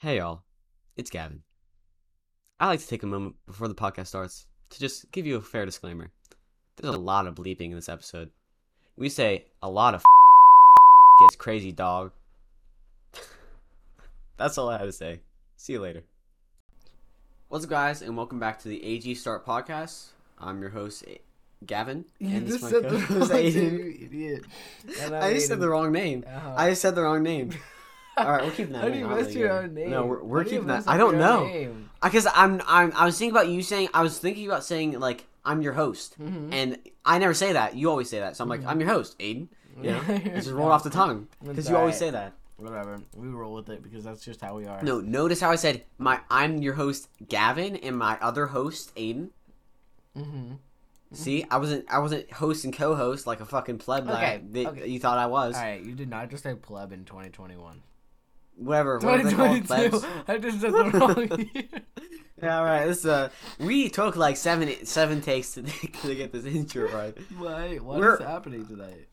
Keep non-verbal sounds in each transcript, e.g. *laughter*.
Hey y'all, it's Gavin. I like to take a moment before the podcast starts to just give you a fair disclaimer. There's a lot of bleeping in this episode. We say a lot of *laughs* gets crazy dog. *laughs* That's all I had to say. See you later. What's up, guys, and welcome back to the AG Start podcast. I'm your host, A- Gavin. You and this just is said the co-host, wrong Aiden. name, *laughs* you idiot. And I just said Aiden. the wrong name. Uh-huh. I just said the wrong name. All right, we're keeping that. How do you I don't mess your own name? No, we're, we're How do you keeping that. I don't know. Because I'm, I'm, I was thinking about you saying, I was thinking about saying like, I'm your host, Mhm. and I never say that. You always say that, so I'm like, Mhm. I'm your host, Aiden. You know, *laughs* it just rolled off the tongue because you always say that. Whatever. We roll with it because that's just how we are. No, notice how I said my, I'm your host, Gavin, and my other host, Aiden. Mm-hmm. See, I wasn't, I wasn't host and co-host like a fucking pleb that, Okay, that okay. you thought I was. All right, you did not just say pleb in 2021. Whatever, what are called, 2022. plebs? I just said the wrong *laughs* year. Yeah, all right. This uh, we took like seven seven takes to, *laughs* to get this intro right. Why? What We're- is happening tonight?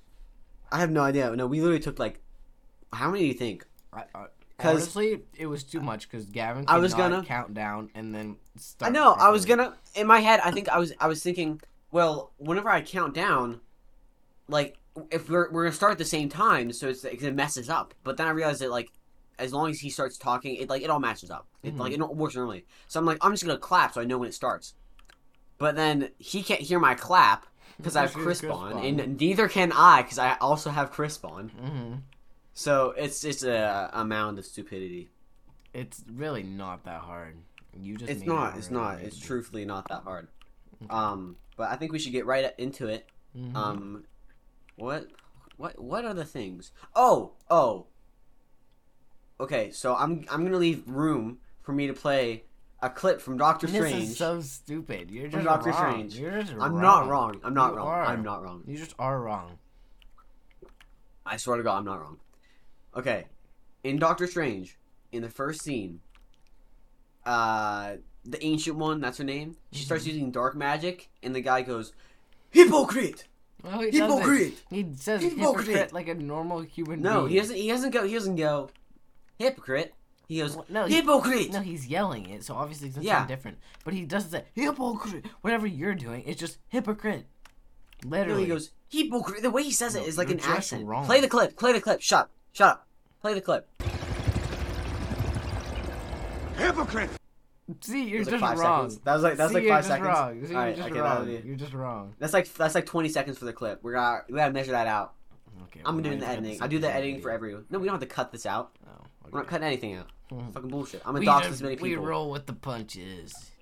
I have no idea. No, we literally took like, how many do you think? I, I, honestly, it was too much because Gavin. I was gonna- count down and then. I know. I was gonna in my head. I think I was. I was thinking. Well, whenever I count down, like if we're we're gonna start at the same time, so it's it messes up. But then I realized that like, as long as he starts talking, it like it all matches up. It Mhm. like it works normally. So I'm like, I'm just gonna clap so I know when it starts. But then he can't hear my clap because I have *laughs* Krisp, you're on, and neither can I because I also have Krisp on. Mm-hmm. So it's it's a, a mound of stupidity. It's really not that hard. You just. It's it not. It's really not. easy. It's truthfully not that hard. Okay. Um, but I think we should get right into it. Mhm. Um, what, what, what are the things? Oh, oh. Okay, so I'm I'm gonna leave room for me to play a clip from Doctor this Strange. is so stupid. You're just Doctor wrong. Strange. You're just I'm wrong. not wrong. I'm not You wrong. are. I'm not wrong. You just are wrong. I swear to God, I'm not wrong. Okay, in Doctor Strange, in the first scene, uh, the ancient one, that's her name. She starts Mm-hmm. using dark magic, and the guy goes, "Hypocrite." Well, he doesn't. Hypocrite. He says Hypocrite. hypocrite like a normal human No, being. he doesn't. He doesn't go. He doesn't go. Hypocrite. He goes. Well, no, he- hypocrite. No, he's yelling it, so obviously it's Yeah. something different. But he doesn't say hypocrite. Whatever you're doing, it's just hypocrite. Literally. No, he goes hypocrite. The way he says it No, is like an accent. wrong. Play the clip. Play the clip. Shut. up. Shut up. Play the clip. Hypocrite! See, you're just like wrong. seconds. That was like that's like five seconds. wrong. See, you're Alright, just okay, that'll wrong. be- You're just wrong. That's like that's like twenty seconds for the clip. We got uh, we gotta measure that out. Okay. I'm well, doing now the you have to editing. say I do the editing for everyone. No, we don't have to cut this out. Oh, We're not cutting anything out. Mhm. Fucking bullshit. I'm gonna We dox just- as many people. We roll with the punches. *laughs*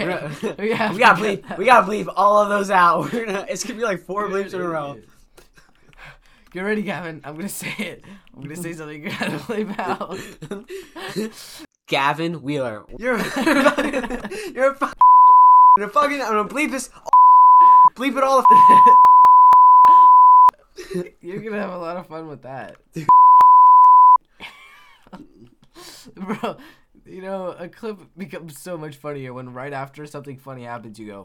Okay. gonna- we, have we gotta bleep. We gotta bleep all of those out. *laughs* We're gonna. It's gonna be like four bleeps in a row. Get ready, Gavin. I'm gonna say it. I'm gonna say something you gotta bleep out. *laughs* Gavin Wheeler. You're you're a fucking you're a fucking I'm gonna bleep this bleep it all *laughs* You're gonna have a lot of fun with that. *laughs* Bro, you know, a clip becomes so much funnier when right after something funny happens, you go.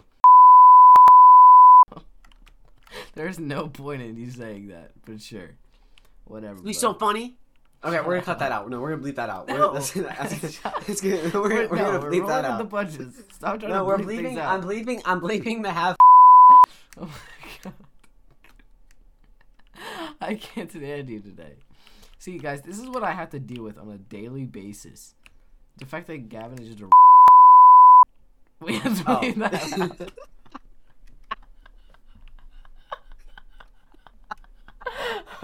*laughs* There's no point in you saying that, but sure. Whatever. Bro. so funny. Okay, we're gonna cut that uh-huh. out. No, we're gonna bleep that out. We're, No. that's, that's, it's gonna, we're, we're no, gonna we're that out. the punches. Stop trying no, to we're bleep bleeping. out. I'm bleeping. I'm bleeping the half. Oh. *laughs* I can't stand you today. See, guys, this is what I have to deal with on a daily basis. The fact that Gavin is just a. *laughs* We have to Oh. that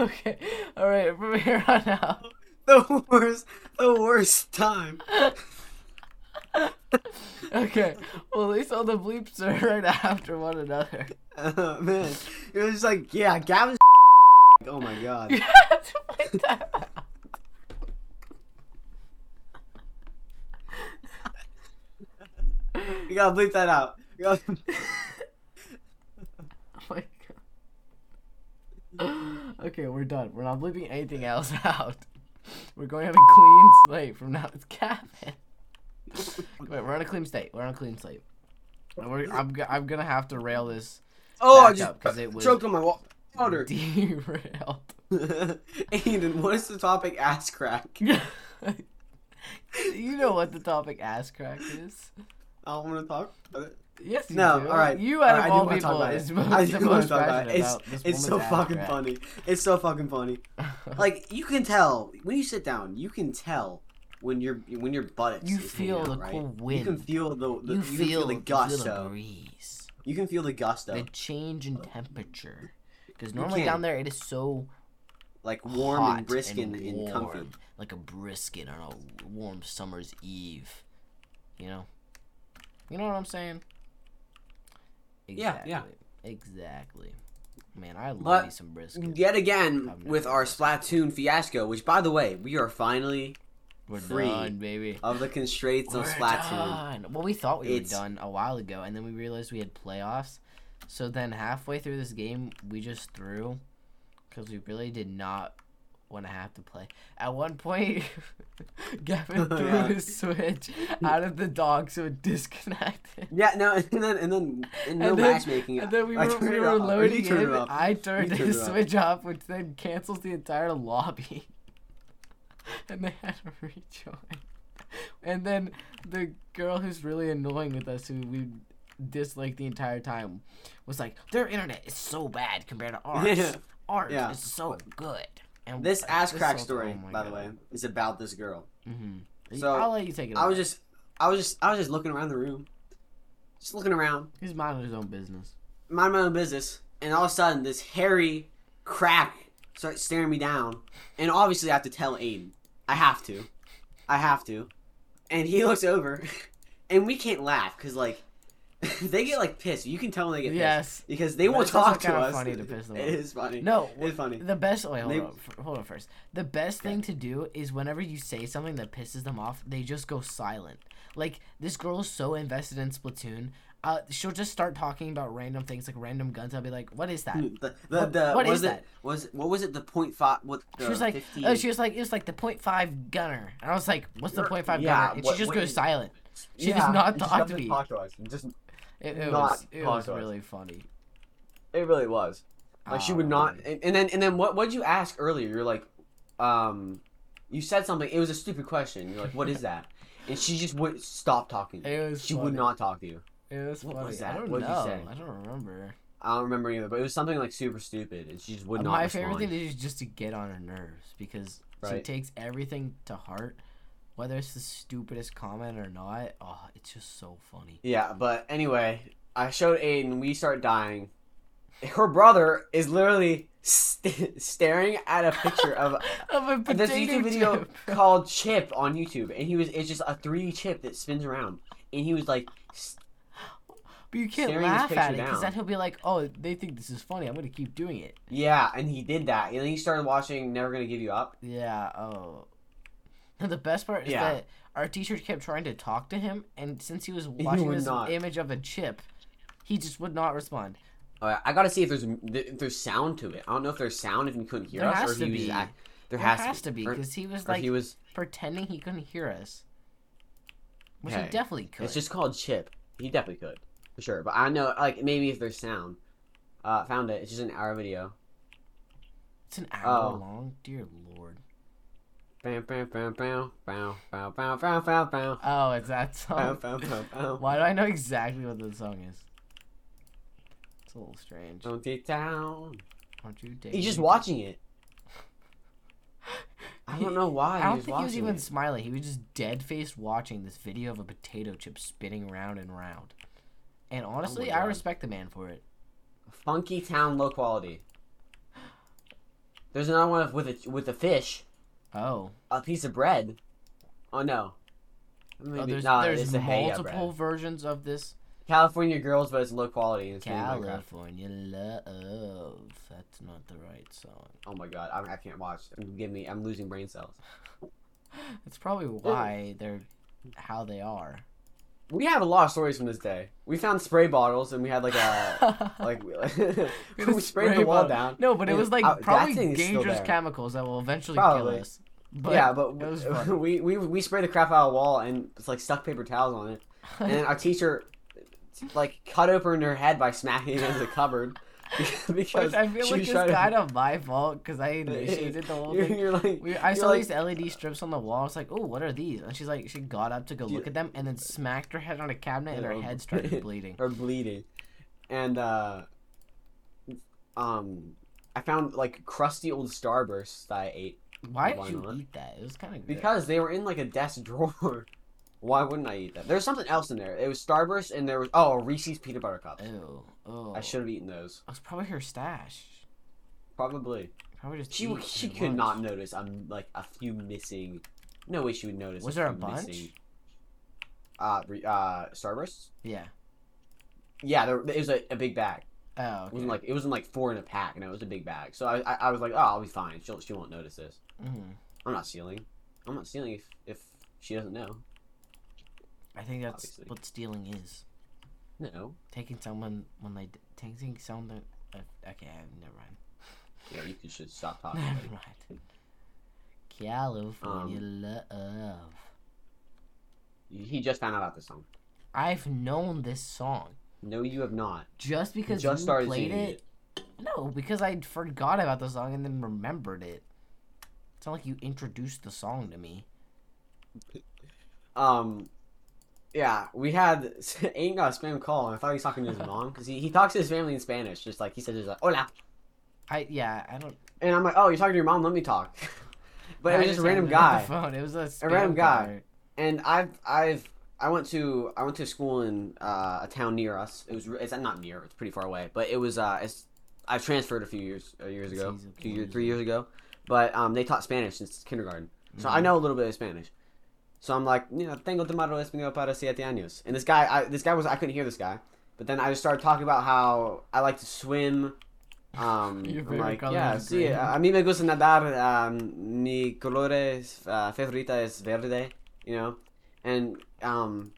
*laughs* okay, alright, from here on out. the worst. The worst time. Okay, well, at least all the bleeps are right after one another. Uh, man, it was just like yeah, Gavin's. Oh my god. *laughs* You have to bleep that out. You gotta bleep that out. You gotta- *laughs* Oh my god. Okay, we're done. We're not bleeping anything else *laughs* out. We're going on a clean slate from now. It's Gavin. Wait, we're on a clean slate. We're on a clean slate. I'm, I'm gonna have to rail this Oh, I just because it was choked on my wall. Louder. *laughs* derailed. *laughs* Aiden, what is the topic? Ass crack. *laughs* you know what the topic ass crack is. I don't want to talk about it. Yes, you No, do. all right. You out I of all wanna talk people about is it. most, I do most talk about it. about It's so fucking crack. funny. It's so fucking funny. Like you can tell when you sit down, you can tell when your when your buttocks. You feel out, the right? cool You can feel the, the you, you, feel, can feel the you feel the breeze, You can feel the gusto, the change in oh. temperature. Because normally down there it is so like warm and brisk and, and, and comfy. like a brisket on a warm summer's eve. You know, you know what I'm saying? Yeah, Exactly. yeah. Exactly. Man, I love But- me some brisket. Yet again, with our. Splatoon fiasco, which by the way, we are finally We're free done, baby. of the constraints of We're Splatoon. done. Well, we thought we It's- were done a while ago, and then we realized we had playoffs. So then halfway through this game, we just threw because we really did not want to have to play. At one point, *laughs* Gavin *laughs* threw Yeah. his switch out of the dock, so it disconnected. Yeah, no, and then and then and no And then- matchmaking. And then we were, we were loading in. it. I turned turned his switch off, which then cancels the entire lobby. *laughs* and they had to rejoin. And then the girl who's really annoying with us, who we disliked the entire time, was like, "Their internet is so bad compared to *laughs* ours. Yeah. Ours Yeah. is so good." And This ass crack whole- story, oh by the way, is about this girl. Mm-hmm. So, I'll let you take it. I was just, I was just, I was just looking around the room, just looking around, He's minding his own business. mind my own business, and all of a sudden, this hairy crack starts staring me down, and obviously, I have to tell Aiden. I have to, I have to, and he *laughs* looks over, *laughs* and we can't laugh because like, *laughs* they get like pissed. You can tell when they get pissed because they won't talk to us. funny to *laughs* piss them off. is funny. No, it's funny. The best. Wait, hold They- on. Hold on first. The best thing to do is whenever you say something that pisses them off, they just go silent. Like this girl is so invested in Splatoon. Uh, she'll just start talking about random things like random guns. I'll be like, "What is that?" The, the, What- the, what was is it, that? Was what was it? The point five? What? The She was like, 15? "Oh, she was like, it was like the .5 gunner," and I was like, "What's the You're- .5 yeah, gunner?" And what- she just goes silent. She Yeah, does not talk to me. Talk to us. Just It, it Not was it was really funny. it really was. Like she would not. Um, And, and then and then what? What did you ask earlier? You're like, um, you said something. It was a stupid question. You're like, what is that? And she just would stop talking. It was. She funny. would not talk to you. It was What funny. was I that? don't What did you say? I don't remember. I don't remember either, but it was something like super stupid, and she just would not. My respond. favorite thing to do is just to get on her nerves because she takes everything to heart, whether it's the stupidest comment or not. Oh, it's just so funny. Yeah, but anyway, I showed Aiden. We start dying. Her brother is literally st- staring at a picture of *laughs* of a potato this YouTube video chip. *laughs* called Chip on YouTube, and he was it's just a 3D chip that spins around, and he was like, s- But you can't laugh at it because then he'll be like, "Oh, they think this is funny. I'm gonna keep doing it." yeah, and he did that, and then he started watching Never Gonna Give You Up. Yeah. Oh. And *laughs* the best part is Yeah. that our teacher kept trying to talk to him, and since he was watching this not. image of a chip, he just would not respond. Uh, I gotta see if there's if there's sound to it. I don't know if there's sound if you couldn't hear There us has or to he was there, There has, to be, because he was like he was. pretending he couldn't hear us, which Hey, he definitely could. It's just called Chip. He definitely could for sure, but I know like maybe if there's sound. Uh, found it. It's just an hour video. It's an hour Oh. long. Dear lord. Oh, it's that song. Why do I know exactly what the song is? It's a little strange. Don't take down. Aren't you? He's just watching it. I don't know *laughs* why. I don't think he was even it. smiling. He was just dead faced watching this video of a potato chip spinning round and round. And oh honestly, I Oh God. respect the man for it. Funky Town, low quality. There's another one with a with a fish, Oh, a piece of bread. Oh no. Maybe, oh there's no, there's it's a Heya multiple versions of this. California girls, but it's low quality. It's made in Minecraft. California love. That's not the right song. Oh my god, I, I can't watch. Give me, I'm losing brain cells. *laughs* That's probably why they're how they are. We have a lot of stories from this day. We found spray bottles and we had like a *laughs* like *laughs* we, We we sprayed the wall bottle. down. No, but it was like that probably thing is still dangerous chemicals that will eventually Probably. kill us. But yeah, but *laughs* we, we we sprayed the crap out of the wall and it's like stuck paper towels on it. And our teacher like cut open her head by smacking it against the cupboard. Because Which I feel like it's kind of my fault because I *laughs* initiated the whole you're, thing. you're like, We, I saw like, these LED strips on the wall. I was like, "Oh, what are these?" And she's like, she got up to go look at them, and then smacked her head on a cabinet, and her head *laughs* started bleeding. or bleeding, and uh, um, I found like crusty old Starbursts that I ate Why did you not? eat that? It was kind of because they were in like a desk drawer. *laughs* Why wouldn't I eat that? There's something else in there. It was Starburst, and there was oh Reese's peanut butter cups. Ew. Oh. I should have eaten those. Was probably her stash. Probably. Probably just. She she could not notice. I'm like a few missing. No way she would notice. Was there a bunch? Missing, uh, re- uh, Starbursts. Yeah. Yeah, there, it was a, a big bag. Oh. It wasn't like it wasn't like four in a pack. No, it was a big bag. So I I, I was like, oh, I'll be fine. She'll she won't notice this. Mhm. I'm not stealing. I'm not stealing if if she doesn't know. I think that's Obviously. what stealing is. No. Taking someone when they taking someone. Uh, okay, never mind. *laughs* Yeah, you should stop *laughs* talking. Never buddy. mind. California Um, love. He just found out about this song. I've known this song No, you have not. just You because just you played singing it. No, because I forgot about the song and then remembered it. It's not like you introduced the song to me. Um, yeah, we had *laughs* Aiden got a spam call, and I thought he was talking to his mom because he, he talks to his family in Spanish, just like he said, just like hola, I yeah, I don't. and I'm like, oh, you're talking to your mom? Let me talk. *laughs* but it was just a random guy, *laughs* The phone. It was a, A random guy. and I've I've I went to I went to school in uh, a town near us. It was it's not near, it's pretty far away, but it was uh, it's I transferred a few years uh, years ago, two years, three years ago, but um, they taught Spanish since kindergarten, so I Mhm. know a little bit of Spanish. So I'm like, you know, tengo tomado español para siete años. And this guy, I, this guy was, I couldn't hear this guy. But then I just started talking about how I like to swim. Um, *laughs* I'm like, yeah, sí, green. a mí me gusta nadar. Um, mi color es, uh, favorita es verde, you know? And, um,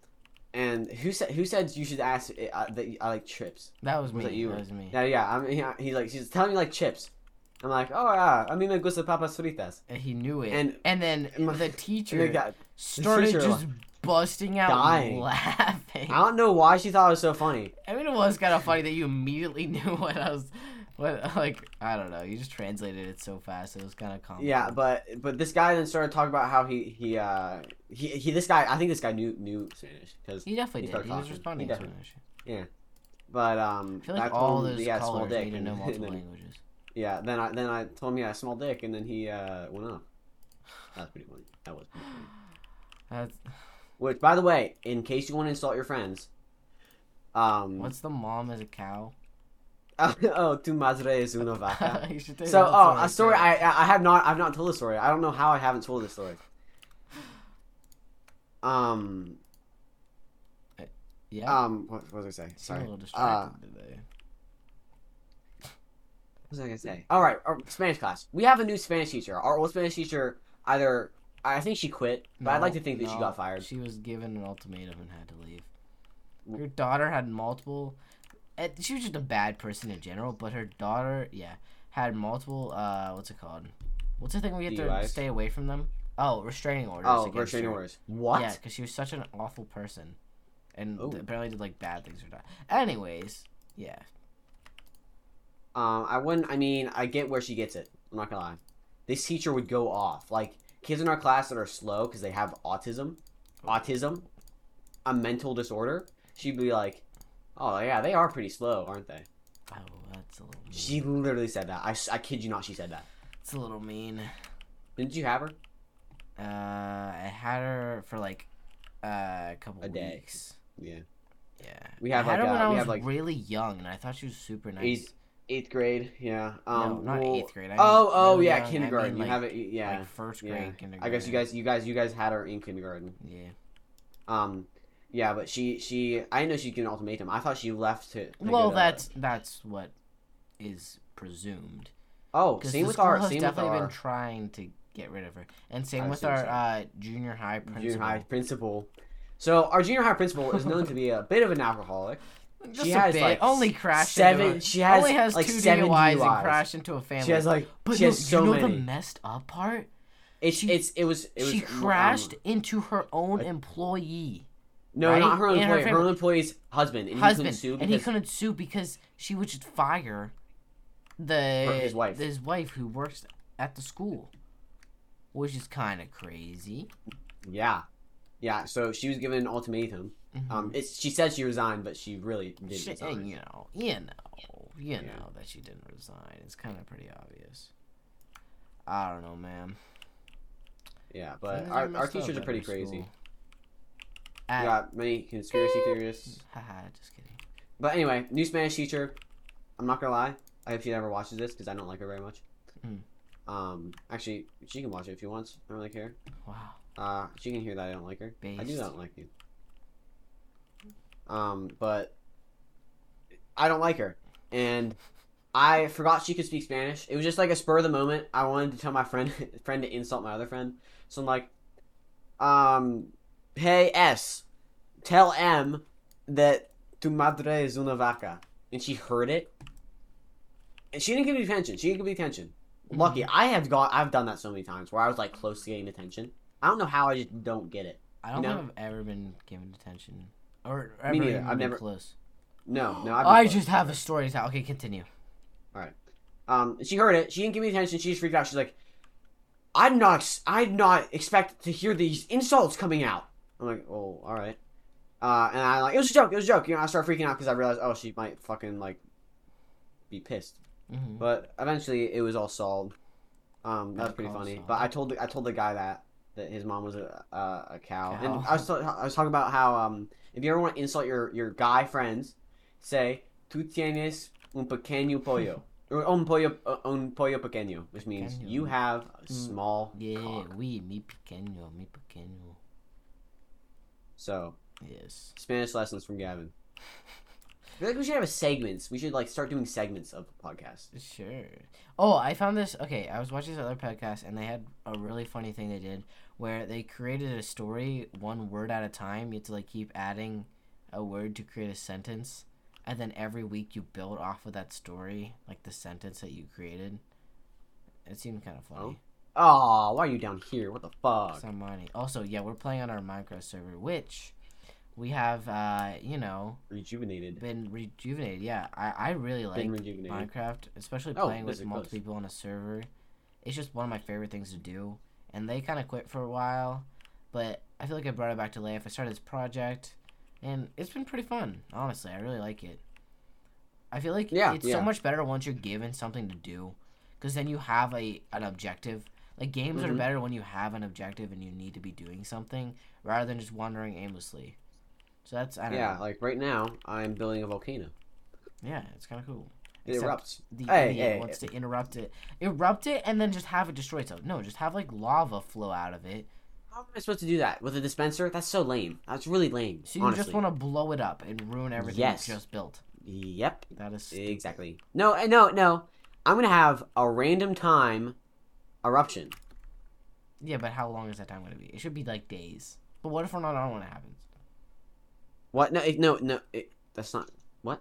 and who said, who said you should ask uh, that I like chips? That was me. That you? That was me. Yeah, yeah, I mean, yeah, he's like, he's telling me like chips. I'm like, oh yeah, a mí me gusta papas fritas. And he knew it. And- And, then my- the *laughs* teacher guy, started just busting out dying. laughing. I don't know why she thought it was so funny. I mean, it was kind of funny that you immediately *laughs* knew what I was, what like I don't know. You just translated it so fast. It was kind of comical. Yeah, but but this guy then started talking about how he he uh he, he this guy I think this guy knew knew Spanish because he definitely he did. He was responding He in Spanish. but um I feel like I all those he small dick need to know multiple *laughs* then, languages. yeah then I then I told him a small dick and then he uh went off. That's pretty funny. That was pretty funny. That's Which by the way, in case you want to insult your friends, um *laughs* what's the mom as a cow? *laughs* oh tu madre es una vaca. *laughs* you tell So, oh, a story. I I have not I've not told the story. I don't know how I haven't told this story. Um, yeah. um, what, what was I say? Sorry. a little Uh, today. what was I gonna say? All right, our Spanish class. We have a new Spanish teacher. Our old Spanish teacher either I think she quit, but I'd like to think that she got fired. She was given an ultimatum and had to leave. Her daughter had multiple. eh, She was just a bad person in general, but her daughter, yeah, had multiple. Uh, what's it called? What's the thing we get to stay away from them? Oh, restraining orders. Oh, restraining her. orders. What? Yeah, because she was such an awful person, and Oh. apparently did like bad things or that. Anyways, yeah, Um, I wouldn't. I mean, I get where she gets it. I'm not gonna lie. This teacher would go off. Like kids in our class that are slow because they have autism, autism, a mental disorder. She'd be like, "Oh yeah, they are pretty slow, aren't they?" oh, that's a little. Mean. She literally said that. I, I kid you not. She said that. It's a little mean. Didn't you have her? Uh, I had her for like uh, a couple A day. Yeah. Yeah, We have, I had like, her when uh, I we was have, like- really young, and I thought she was super nice. Eighth, grade. Yeah. Um, no, not well- eighth grade. I oh, mean oh really yeah, young. I kindergarten. mean, you have it. Yeah. like first yeah. grade kindergarten. I guess you guys, you guys, you guys had her in kindergarten. Yeah. Um, yeah, but she, she, I know she can ultimatum. I thought she left to. Well, that's that's what is presumed. Oh, same with our, same with definitely our been trying to get rid of her, and same I with our so. uh, junior high principal. junior high principal. So our junior high principal is known to be a bit of an alcoholic. Just She a has, bit. like, only crashed seven- Into a, she has, only has like, two seven DUIs, DUIs. and crashed into a family. She has like but she no, has so you know many. the messed up part? it's she- it's it was it was she um, crashed into her own employee. no, right? not her own In her employee. Her, own employee's husband, and husband, he couldn't sue and he because couldn't sue because she would just fire the Or his wife. his wife who works at the school, which is kind of crazy. Yeah, yeah. So she was given an ultimatum. Um, it's she said she resigned, but she really didn't Shit, resign. you know, you know, you Yeah. know that she didn't resign. It's kind of pretty obvious. I don't know, man. Yeah, but our, our teachers are pretty crazy. At- got many conspiracy theorists. *laughs* Haha, just kidding. But anyway, new Spanish teacher. I'm not gonna lie. I hope she never watches this because I don't like her very much. Hmm. Um, actually, she can watch it if she wants. I don't really care. Wow. Uh, she can hear that I don't like her. I do not like you. Um, but I don't like her, and I forgot she could speak Spanish. It was just like a spur of the moment. I wanted to tell my friend *laughs* friend to insult my other friend, so I'm like, um, hey S, tell M that tu madre es una vaca, and she heard it, and she didn't give me attention. She didn't give me attention. Lucky, I have got I've done that so many times where I was like close to getting attention. I don't know how I just don't get it. I don't You know? think I've ever been given attention, or Me ever neither. I've been never- close. No, no. I've I close. just have a story to tell. Okay, continue. Um, she heard it. She didn't give me attention. She just freaked out. She's like, "I'm not. ex- I'd not expect to hear these insults coming out." I'm like, "Oh, all right." Uh, and I like it was a joke. It was a joke. You know, I started freaking out because I realized, oh, she might fucking like be pissed. hmm But eventually, it was all solved. Um, that was pretty funny. Saul. But I told the, I told the guy that that his mom was a a, a cow. and Cow. I was ta- I was talking about how um if you ever want to insult your your guy friends, say tú tienes un pequeño pollo *laughs* or un pollo uh, un pollo pequeño, which means Pequeño. you have a Mm, small Yeah, cock. oui, mi pequeño, mi pequeño. So Yes. Spanish lessons from Gavin. I *laughs* feel like we should have a segments. We should like start doing segments of the podcast. Sure. Oh, I found this. Okay, I was watching this other podcast, and they had a really funny thing they did where they created a story one word at a time. You have to like keep adding a word to create a sentence, and then every week you build off of that story, like the sentence that you created. It seemed kind of funny. Oh, why are you down here? What the fuck? Some money. Also, yeah, we're playing on our Minecraft server, which we have, uh, you know, Rejuvenated. been rejuvenated. Yeah, I, I really like. Minecraft, especially Oh, playing with multiple close. people on a server. It's just one of my favorite things to do. And they kind of quit for a while, but I feel like I brought it back to life. I started this project, and it's been pretty fun. Honestly, I really like it. I feel like Yeah, it's yeah. so much better once you're given something to do, because then you have a an objective. Like games are Mhm. better when you have an objective and you need to be doing something rather than just wandering aimlessly. So that's I don't Yeah, know. like right now, I'm building a volcano. Yeah, it's kind of cool. It erupts. the Hey, idiot hey, wants to interrupt it, erupt it, and then just have it destroy itself. No, just have like lava flow out of it. How am I supposed to do that with a dispenser? That's so lame. That's really lame. So you honestly. just want to blow it up and ruin everything Yes. you just built. Yep, That is exactly. No, eh, no, no. I'm gonna have a random time eruption. yeah, but how long is that time going to be? It should be like days. But what if we're not on when it happens? What? No, it, no, no. It, that's not. What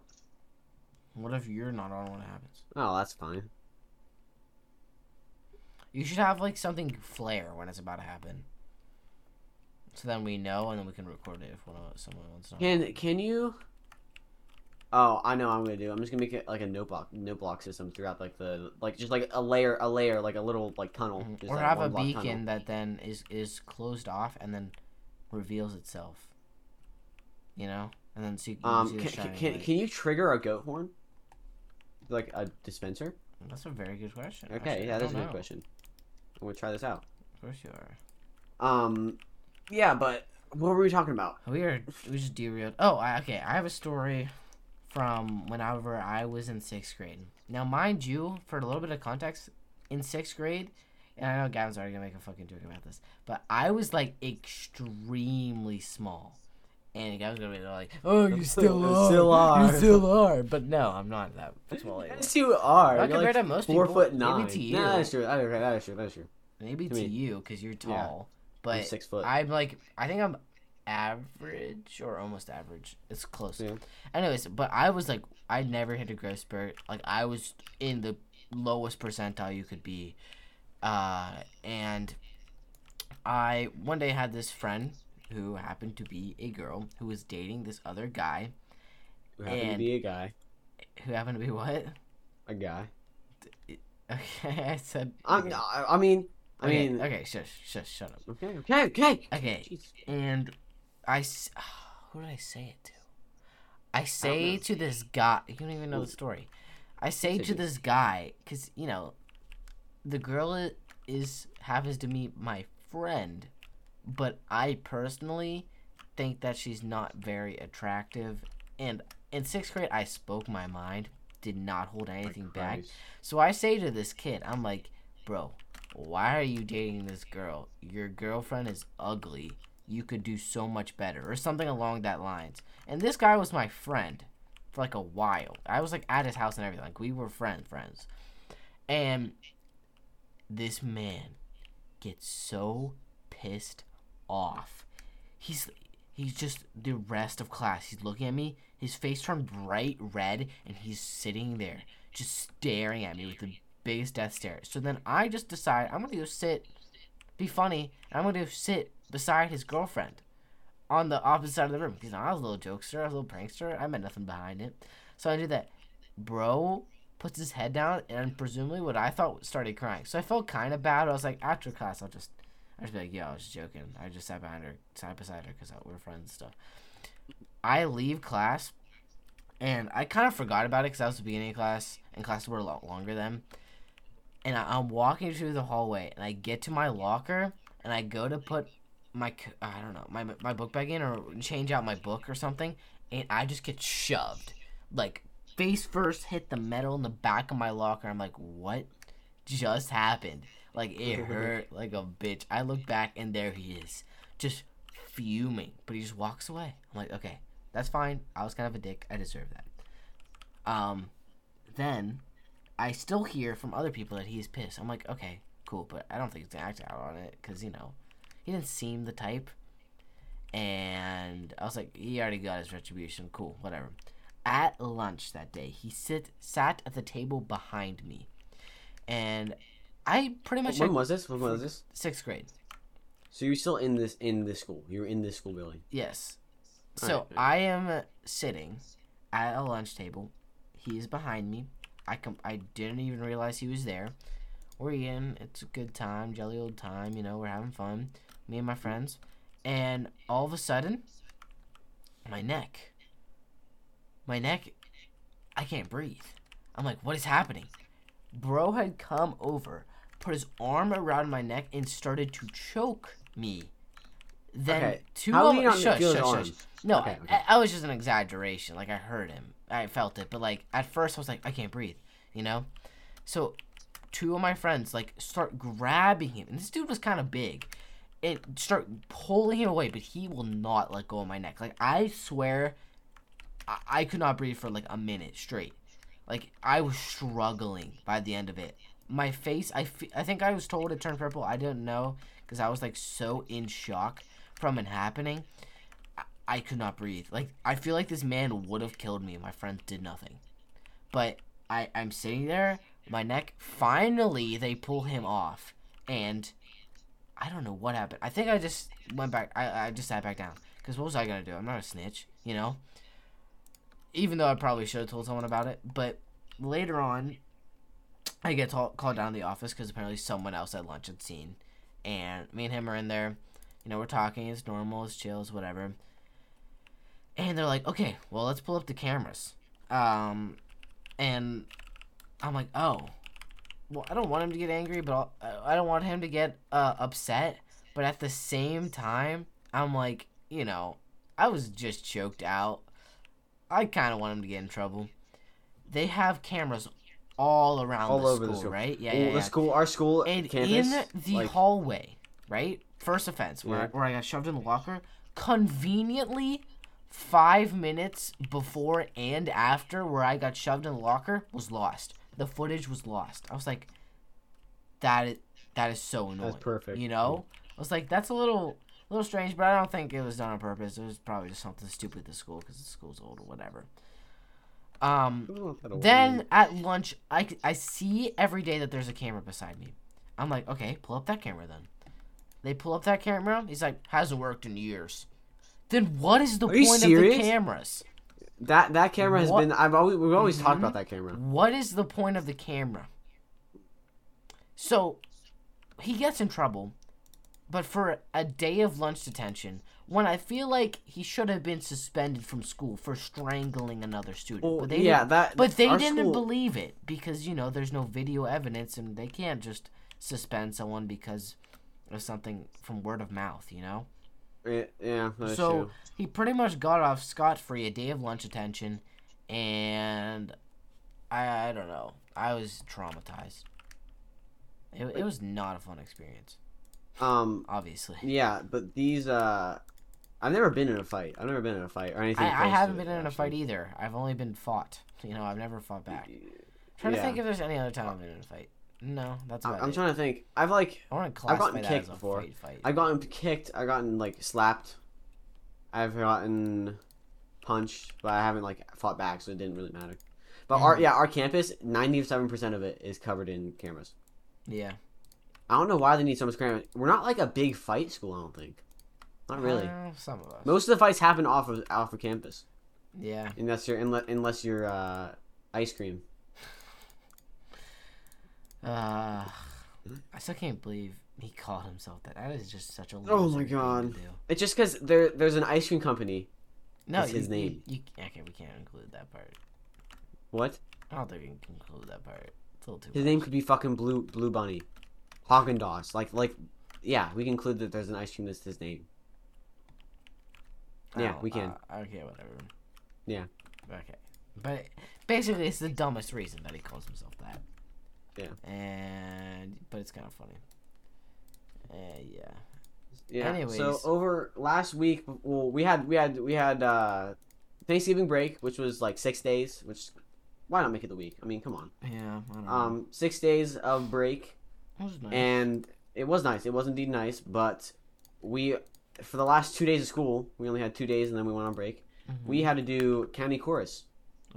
if you're not on when it happens? Oh, that's fine. You should have like something flare when it's about to happen. So then we know, and then we can record it if one of someone wants to. Can Can you? Oh, I know what I'm gonna do. I'm just gonna make it like a note block, note block system throughout like the like just like a layer, a layer, like a little like tunnel. Mhm. just Or like have a beacon tunnel. that then is is closed off and then reveals itself. You know, and then see. You Um, can, can, can, can you trigger a goat horn? Like a dispenser? That's a very good question. Okay, actually. yeah, that's a good know. question. I'm gonna try this out. Of course you are. Um, yeah, but what were we talking about? We are we just derailed. Oh, I, okay. I have a story from whenever I was in sixth grade. Now, mind you, for a little bit of context, in sixth grade, and I know Gavin's already gonna make a fucking joke about this, but I was like extremely small. And Gavin's gonna be like, "Oh, you *laughs* still You are, still *laughs* are." you still are." But no, I'm not that small. anymore. Yes, you are. Not You're compared like to most four people, foot maybe nine. to you. No, that's true. That is, that is true. That is true. Maybe to to you because you're Yeah. tall, I'm but six foot. I'm like I think I'm average or almost average. It's close. Yeah. Anyways, but I was like I never hit a growth spurt. Like I was in the lowest percentile you could be. Uh and I one day had this friend who happened to be a girl who was dating this other guy Who happened to be a guy. who happened to be what? A guy. *laughs* Okay, I said. Okay. I, I mean, I okay, mean, okay, shush, shush, shut up. okay, okay, okay. Okay, Jeez. and I. *sighs* who did I say it to? I say know. to this guy. You don't even know the story. I say to this guy because you know, the girl i- is happens to be my friend, but I personally think that she's not very attractive. And in sixth grade, I spoke my mind, did not hold anything back. So I say to this kid, I'm like, bro, why are you dating this girl? Your girlfriend is ugly. You could do so much better, or something along that lines. And this guy was my friend for like a while. I was like at his house and everything. Like we were friend friends. And this man gets so pissed off. He's he's just the rest of class. He's looking at me. His face turned bright red, and he's sitting there just staring at me with the biggest death stare. So then I just decide I'm gonna go sit, be funny, and I'm gonna go sit beside his girlfriend on the opposite side of the room. Because I was a little jokester, I was a little prankster. I meant nothing behind it. So I do that. Bro puts his head down, and presumably what I thought started crying. So I felt kind of bad. I was like, after class, I'll just, I just be like, yo, I was joking. I just sat behind her, sat beside her, because uh, we're friends and stuff. I leave class, and I kind of forgot about it because I was the beginning of class, and classes were a lot longer then. And I, I'm walking through the hallway, and I get to my locker, and I go to put my I don't know, my my book bag in or change out my book or something, and I just get shoved, like face first hit the metal in the back of my locker. I'm like, what just happened? Like it *laughs* hurt like a bitch. I look back and there he is, just fuming, but he just walks away. I'm like, okay, that's fine. I was kind of a dick. I deserve that. Um, then I still hear from other people that he's pissed. I'm like, okay, cool, but I don't think he's gonna act out on it because you know he didn't seem the type. And I was like, he already got his retribution. Cool, whatever. At lunch that day, he sit sat at the table behind me, and I pretty much When was this? When was this? sixth grade. So you're still in this in this school. You're in this school building. Yes. All So right. I am sitting at a lunch table. He is behind me. I com- I didn't even realize he was there. We're eating. It's a good time, jelly old time. You know, we're having fun. Me and my friends. And all of a sudden, my neck. My neck. I can't breathe. I'm like, what is happening? Bro had come over, put his arm around my neck, and started to choke me. Then Okay, two how of he shush, shush, shush. No, Okay, okay. I, I was just an exaggeration. Like I heard him, I felt it, but like at first I was like, I can't breathe, you know. So two of my friends like start grabbing him, and this dude was kind of big, and start pulling him away, but he will not let go of my neck. Like I swear, I, I could not breathe for like a minute straight. Like I was struggling by the end of it. My face, I, I think I was told it turned purple. I didn't know because I was like so in shock from it happening. I, I could not breathe. Like I feel like this man would have killed me my friends did nothing. But I I'm sitting there, my neck. Finally, they pull him off, and I don't know what happened. I think I just went back. I I just sat back down because what was I gonna do? I'm not a snitch, you know. Even though I probably should have told someone about it, but later on, I get ta- called down to the office because apparently someone else at lunch had seen, and me and him are in there. You know, we're talking. It's normal. It's chill. It's whatever. And they're like, okay, well, let's pull up the cameras. Um, and I'm like, oh, well, I don't want him to get angry, but I'll, I don't want him to get uh, upset. But at the same time, I'm like, you know, I was just choked out. I kind of want him to get in trouble. They have cameras all around All the over school, the school. right? Yeah, Well, yeah, the yeah. school, our school And campus, in the like, hallway, right? First offense, where, Yeah. where I got shoved in the locker, conveniently, five minutes before and after where I got shoved in the locker was lost. The footage was lost. I was like, that is, that is so annoying. That's perfect. You know? I was like, that's a little a little strange, but I don't think it was done on purpose. It was probably just something stupid at the school because the school's old or whatever. Um, then at lunch, I, I see every day that there's a camera beside me. I'm like, okay, pull up that camera then. They pull up that camera. He's like, hasn't worked in years. Then what is the Are point of the cameras? that that camera has What- been. I've always we've always talked Mhm. about that camera. What is the point of the camera? So he gets in trouble, but for a day of lunch detention, when I feel like he should have been suspended from school for strangling another student. But they yeah, didn't, that. but they didn't school- believe it because you know there's no video evidence and they can't just suspend someone because of something from word of mouth, you know. Yeah, so true. he pretty much got off scot free a day of lunch detention, and I I don't know. I was traumatized. It, it was not a fun experience, Um, obviously. yeah, but these uh, I've never been in a fight. I've never been in a fight or anything. I, I haven't it, been in a fight either. I've only been fought. You know, I've never fought back. trying to think if there's any other time I've been in a fight. No, that's I'm it. trying to think. I've like I want to I've gotten kicked before. fight. Fight. I've gotten kicked. I've gotten like slapped. I've gotten punched, but I haven't like fought back, so it didn't really matter. But our Mhm. yeah, our campus, ninety seven percent of it is covered in cameras. yeah. I don't know why they need so much cameras. We're not like a big fight school. I don't think. Not really. Uh, some of us. Most of the fights happen off of off of campus, yeah. unless you're unless, unless you're uh, ice cream. *sighs* Uh, I still can't believe he called himself that. That is just such a. Oh my God. It's just because there there's an ice cream company. No, That's you- his name. You, okay, we can't include that part. What? I don't think we can include that part. It's a little too. His name could be fucking Blue Blue Bunny, Haagen Dazs. Like like, yeah, we can include that there's an ice cream that's his name. Yeah, we can. Uh, okay, whatever. Yeah. Okay, but basically, it's the dumbest reason that he calls himself that. Yeah. And but it's kind of funny. Uh, yeah. Yeah. So over last week, well, we had we had we had uh, Thanksgiving break, which was like six days. Which why not make it the week? I mean, come on. Yeah. I don't know. Um, six days of break, nice. and it was nice. It was indeed nice, but we for the last two days of school, we only had two days, and then we went on break. Mhm. We had to do county chorus.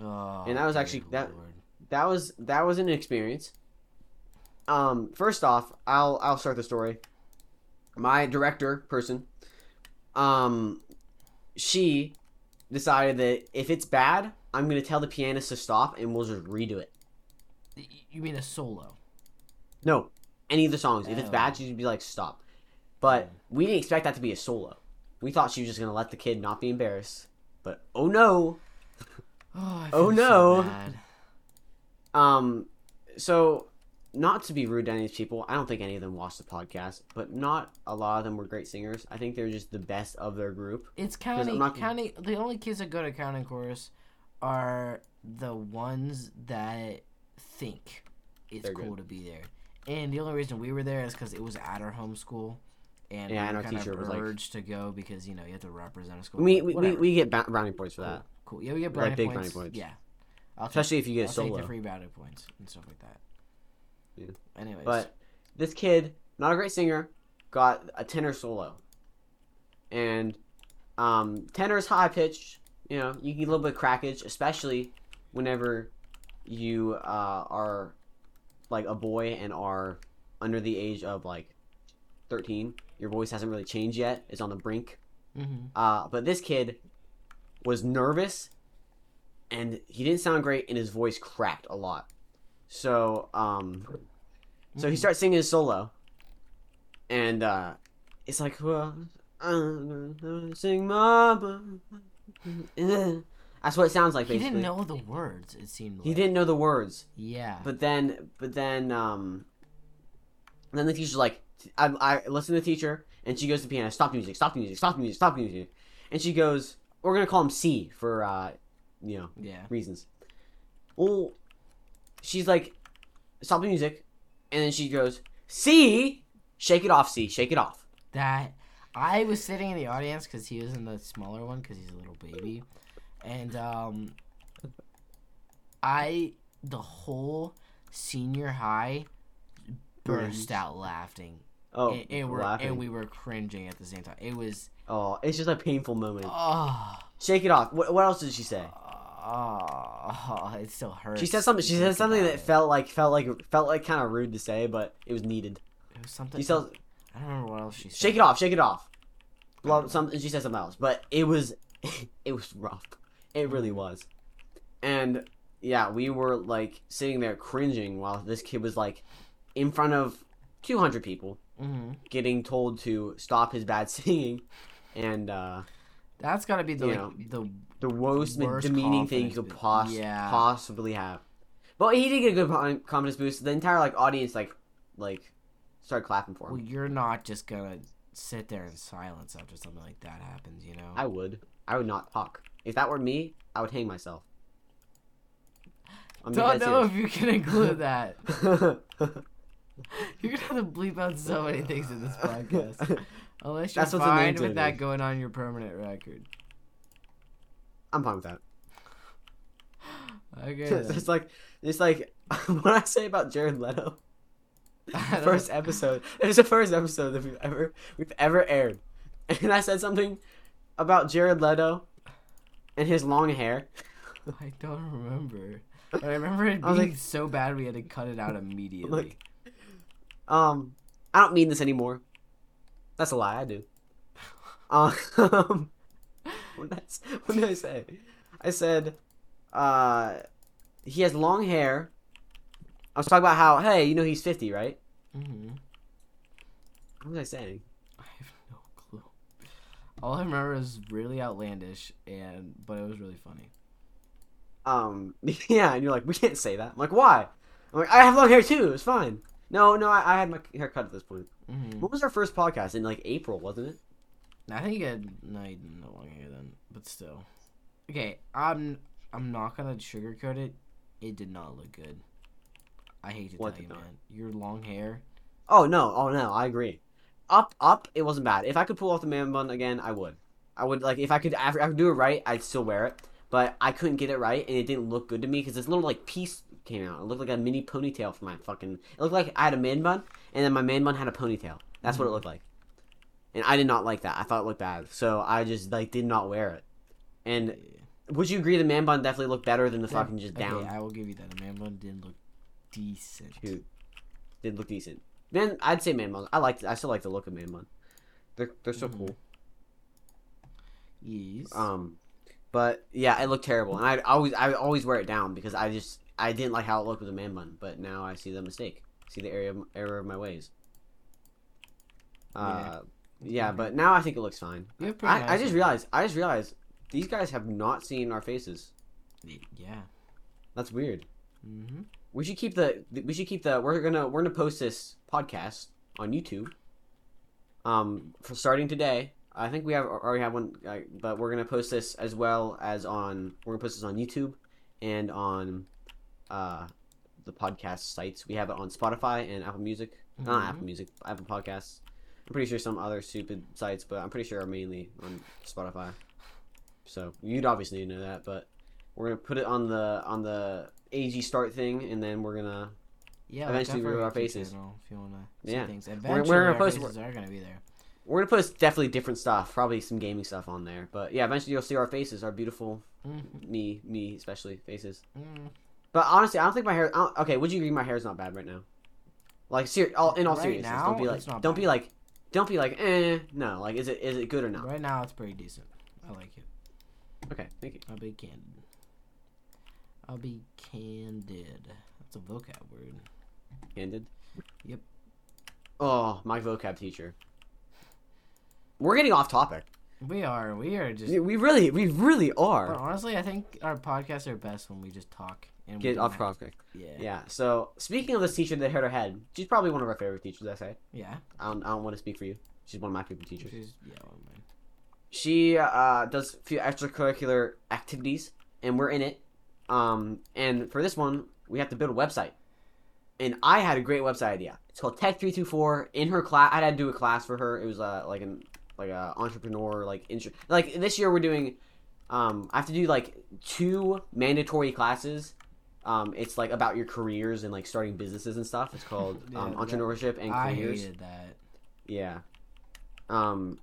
Oh, and that was actually- that- Lord. that was that was an experience. Um, first off, I'll I'll start the story. My director person, um, she decided that if it's bad, I'm gonna tell the pianist to stop and we'll just redo it. You mean a solo? No, any of the songs. If it's Oh. bad, she'd be like stop. But we didn't expect that to be a solo. We thought she was just gonna let the kid not be embarrassed. But oh no, Oh, Oh, so no. bad. Um, so not to be rude to any of these people, I don't think any of them watched the podcast, but not a lot of them were great singers. I think they're just the best of their group. It's I'm counting. not- Counting. The only kids that go to counting chorus are the ones that think it's They're cool good. to be there. And the only reason we were there is because it was at our home school, and Yeah, we were our kind teacher of was like- urged to go because you know you have to represent a school. We we, we, we get brownie points for that, Cool. Yeah, we get Like brownie big points. brownie points. Yeah, I'll take, especially if you get I'll a take the free brownie points and stuff like that. Yeah. Anyways, But this kid, not a great singer, got a tenor solo, and um, tenor is high pitched. You know, you get a little bit of crackage, especially whenever you uh, are like a boy and are under the age of like thirteen. Your voice hasn't really changed yet; is on the brink. hmm Uh, but this kid was nervous, and he didn't sound great, and his voice cracked a lot. So, um, so he Mhm. starts singing his solo, and uh, it's like, well, gonna sing my. *laughs* That's what it sounds like. he didn't know the words. It seemed. Like. He didn't know the words, Yeah. but then, but then, um, then the teacher's like, I, I listen to the teacher, and she goes to the piano, stop the music, stop the music, stop the music, stop the music, and she goes, we're gonna call him C for, uh, you know, yeah. reasons. Well, she's like, stop the music, and then she goes, C, shake it off, C, shake it off. That I was sitting in the audience because he was in the smaller one because he's a little baby, and um, I the whole senior high burst out laughing, Oh, and, and, we're, laughing. and we were cringing at the same time. It was oh, it's just a painful moment. oh, Shake it off. What, what else did she say? oh, *laughs* it still hurts. She said something. She said something that it. felt like felt like felt like kind of rude to say, but it was needed. It was something. She said, I don't remember what else she said. "Shake it off, shake it off." Blah, something. She said something else, but it was *laughs* it was rough. It really was. And yeah, we were like sitting there cringing while this kid was like in front of 200 people, hmm getting told to stop his bad *laughs* singing, and uh, That's gotta be the like, know, the the most Worst demeaning thing you could Yeah. possibly have. But he did get a good confidence boost. The entire like audience like like started clapping for him. well, you're not just gonna sit there in silence after something like that happens, you know. I would. I would not talk. If that were me, I would hang myself. I'm don't know if you can include that. *laughs* *laughs* You're gonna have to bleep out so many things in this podcast, *laughs* unless you're That's what's fine with that going on your permanent record. I'm fine with that. Okay. *laughs* It's then. like it's like *laughs* what I say about Jared Leto. I don't- First episode. It was the first episode that we've ever we've ever aired, and I said something about Jared Leto and his long hair. I don't remember. But I remember it I was being like- so bad we had to cut it out immediately. Um, I don't mean this anymore. That's a lie. I do. Um, *laughs* what did I, what did I say? I said, uh, he has long hair. I was talking about how, hey, you know he's fifty, right? Mm-hmm. What was I saying? I have no clue. All I remember is really outlandish, and but it was really funny. Um, *laughs* yeah, and you're like, we can't say that. I'm like, why? I'm like, I have long hair too. It's fine. No, no, I, I had my hair cut at this point. hmm What was our first podcast in like April, wasn't it? I think you had no, you didn't no long hair then, but still. Okay, I'm I'm not gonna sugarcoat it. It did not look good. I hate to What tell you, not? man. Your long hair. Oh no, oh no, I agree. Up, up, it wasn't bad. If I could pull off the man bun again, I would. I would like if I could. If I could do it right, I'd still wear it. But I couldn't get it right, and it didn't look good to me because this little like piece came out. It looked like a mini ponytail for my fucking. It looked like I had a man bun, and then my man bun had a ponytail. That's what it Mhm. looked like. And I did not like that. I thought it looked bad, so I just like did not wear it. And would you agree the man bun definitely looked better than the Yeah, fucking just okay, down? I will give you that. The man bun didn't look decent. Dude, did look decent. Man, I'd say man bun. I liked. I still like the look of man bun. They're they're so Mhm. cool. Yes. Um, but yeah, it looked terrible, and I always I always wear it down because I just I didn't like how it looked with a man bun. But now I see the mistake. See the area error of my ways. Uh, yeah, but now I think it looks fine. I, I just realized I just realized these guys have not seen our faces. Yeah. That's weird. Mm-hmm. We should keep the we should keep the we're gonna we're gonna post this podcast on YouTube. Um, for starting today, I think we have already have one, uh, but we're gonna post this as well as on we're gonna post this on YouTube and on uh the podcast sites. We have it on Spotify and Apple Music, not Mhm. Apple Music, Apple Podcasts. I'm pretty sure some other stupid sites, but I'm pretty sure are mainly on Spotify. So you'd obviously know that, but we're gonna put it on the on the AG start thing, and then we're gonna Yeah. Eventually reveal our faces. channel If you wanna see Yeah. things. we're Eventually, gonna post- faces are gonna be there. we're gonna post definitely different stuff, probably some gaming stuff on there. But yeah, eventually you'll see our faces, our beautiful Mhm. me me especially faces. Mm. But honestly, I don't think my hair. Okay, would you agree my hair is not bad right now? Like, ser- all, in all Right seriousness, now, don't be like, don't be like, don't be like, eh, no. Like, is it is it good or not? Right now, it's pretty decent. I like it. Okay, thank you. I'll be candid. I'll be candid. That's a vocab word. Candid. Yep. Oh, my vocab teacher. We're getting off topic. We are. We are just. We really, we really are. But are. honestly, I think our podcasts are best when we just talk and Get off topic. Yeah. Yeah. So speaking of this teacher that hit her head, she's probably one of our favorite teachers. I say. Yeah. I don't, I don't want to speak for you. She's one of my favorite teachers. She's, yeah. Well. She uh, does a few extracurricular activities, and we're in it. Um, and for this one, we have to build a website. And I had a great website idea. It's called Tech Three Two Four. In her class, I had to do a class for her. It was uh, like an like a entrepreneur like intro. Like this year, we're doing. Um, I have to do like two mandatory classes. Um, it's like about your careers and like starting businesses and stuff. It's called *laughs* Yeah, um, that- entrepreneurship and I hated that. Yeah. Um,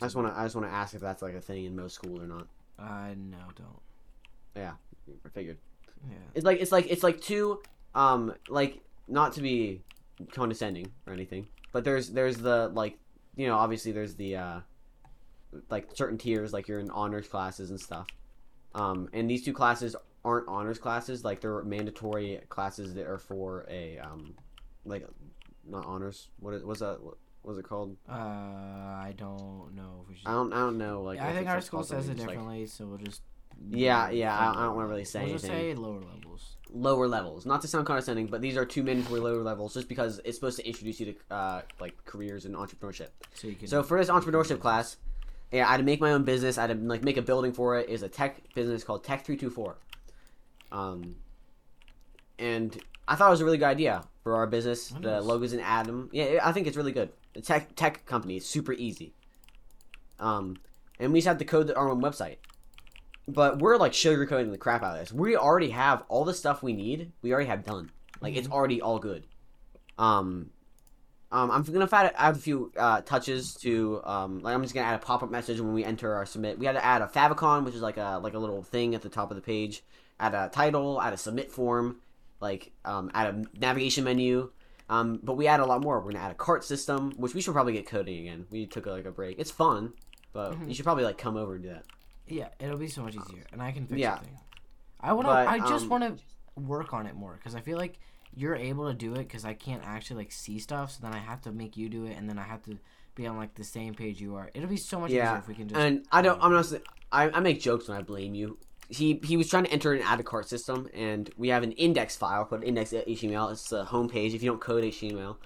I just want to I just want to ask if that's like a thing in most schools or not. I no, don't. Yeah, I figured. Yeah. It's like it's like it's like two um like not to be condescending or anything, but there's there's the like you know obviously there's the uh like certain tiers like you're in honors classes and stuff. Um and these two classes aren't honors classes. Like they're mandatory classes that are for a um, like not honors. What is what's that? What was it called? Uh, I don't know if we should. I don't I don't know. Like I think our school says it just, like, differently, so we'll just. Yeah, yeah, I- I don't wanna really say We'll just anything. say lower levels. lower levels. Not to sound condescending, but these are two mandatory lower levels just because it's supposed to introduce you to uh, like careers and entrepreneurship. So you can. So for this entrepreneurship class, yeah, I had to make my own business. I had to like make a building for it. Is a tech business called Tech Three Two Four. Um, and I thought it was a really good idea for our business. The Nice. logos in Atom. Yeah, I think it's really good. The tech tech company is super easy. Um, and we just have to code our own website. But we're like sugarcoating the crap out of this. We already have all the stuff we need. We already have done. Like it's already all good. Um, um, I'm gonna add, add a few uh, touches to um, like I'm just gonna add a pop up message when we enter our submit. We had to add a favicon, which is like a like a little thing at the top of the page. Add a title, add a submit form, like um, add a navigation menu. Um, but we add a lot more. We're gonna add a cart system, which we should probably get coding again. We took like a break. It's fun, but Mhm. you should probably like come over and do that. Yeah, it'll be so much easier, and I can fix Yeah. I want to. But, I just um, want to work on it more because I feel like you're able to do it because I can't actually like see stuff. So then I have to make you do it, and then I have to be on like the same page you are. It'll be so much Yeah, easier if we can just. And I don't. I'm not. I, I make jokes when I blame you. He he was trying to enter an add to cart system, and we have an index file called index.html. It's the home page. If you don't code HTML,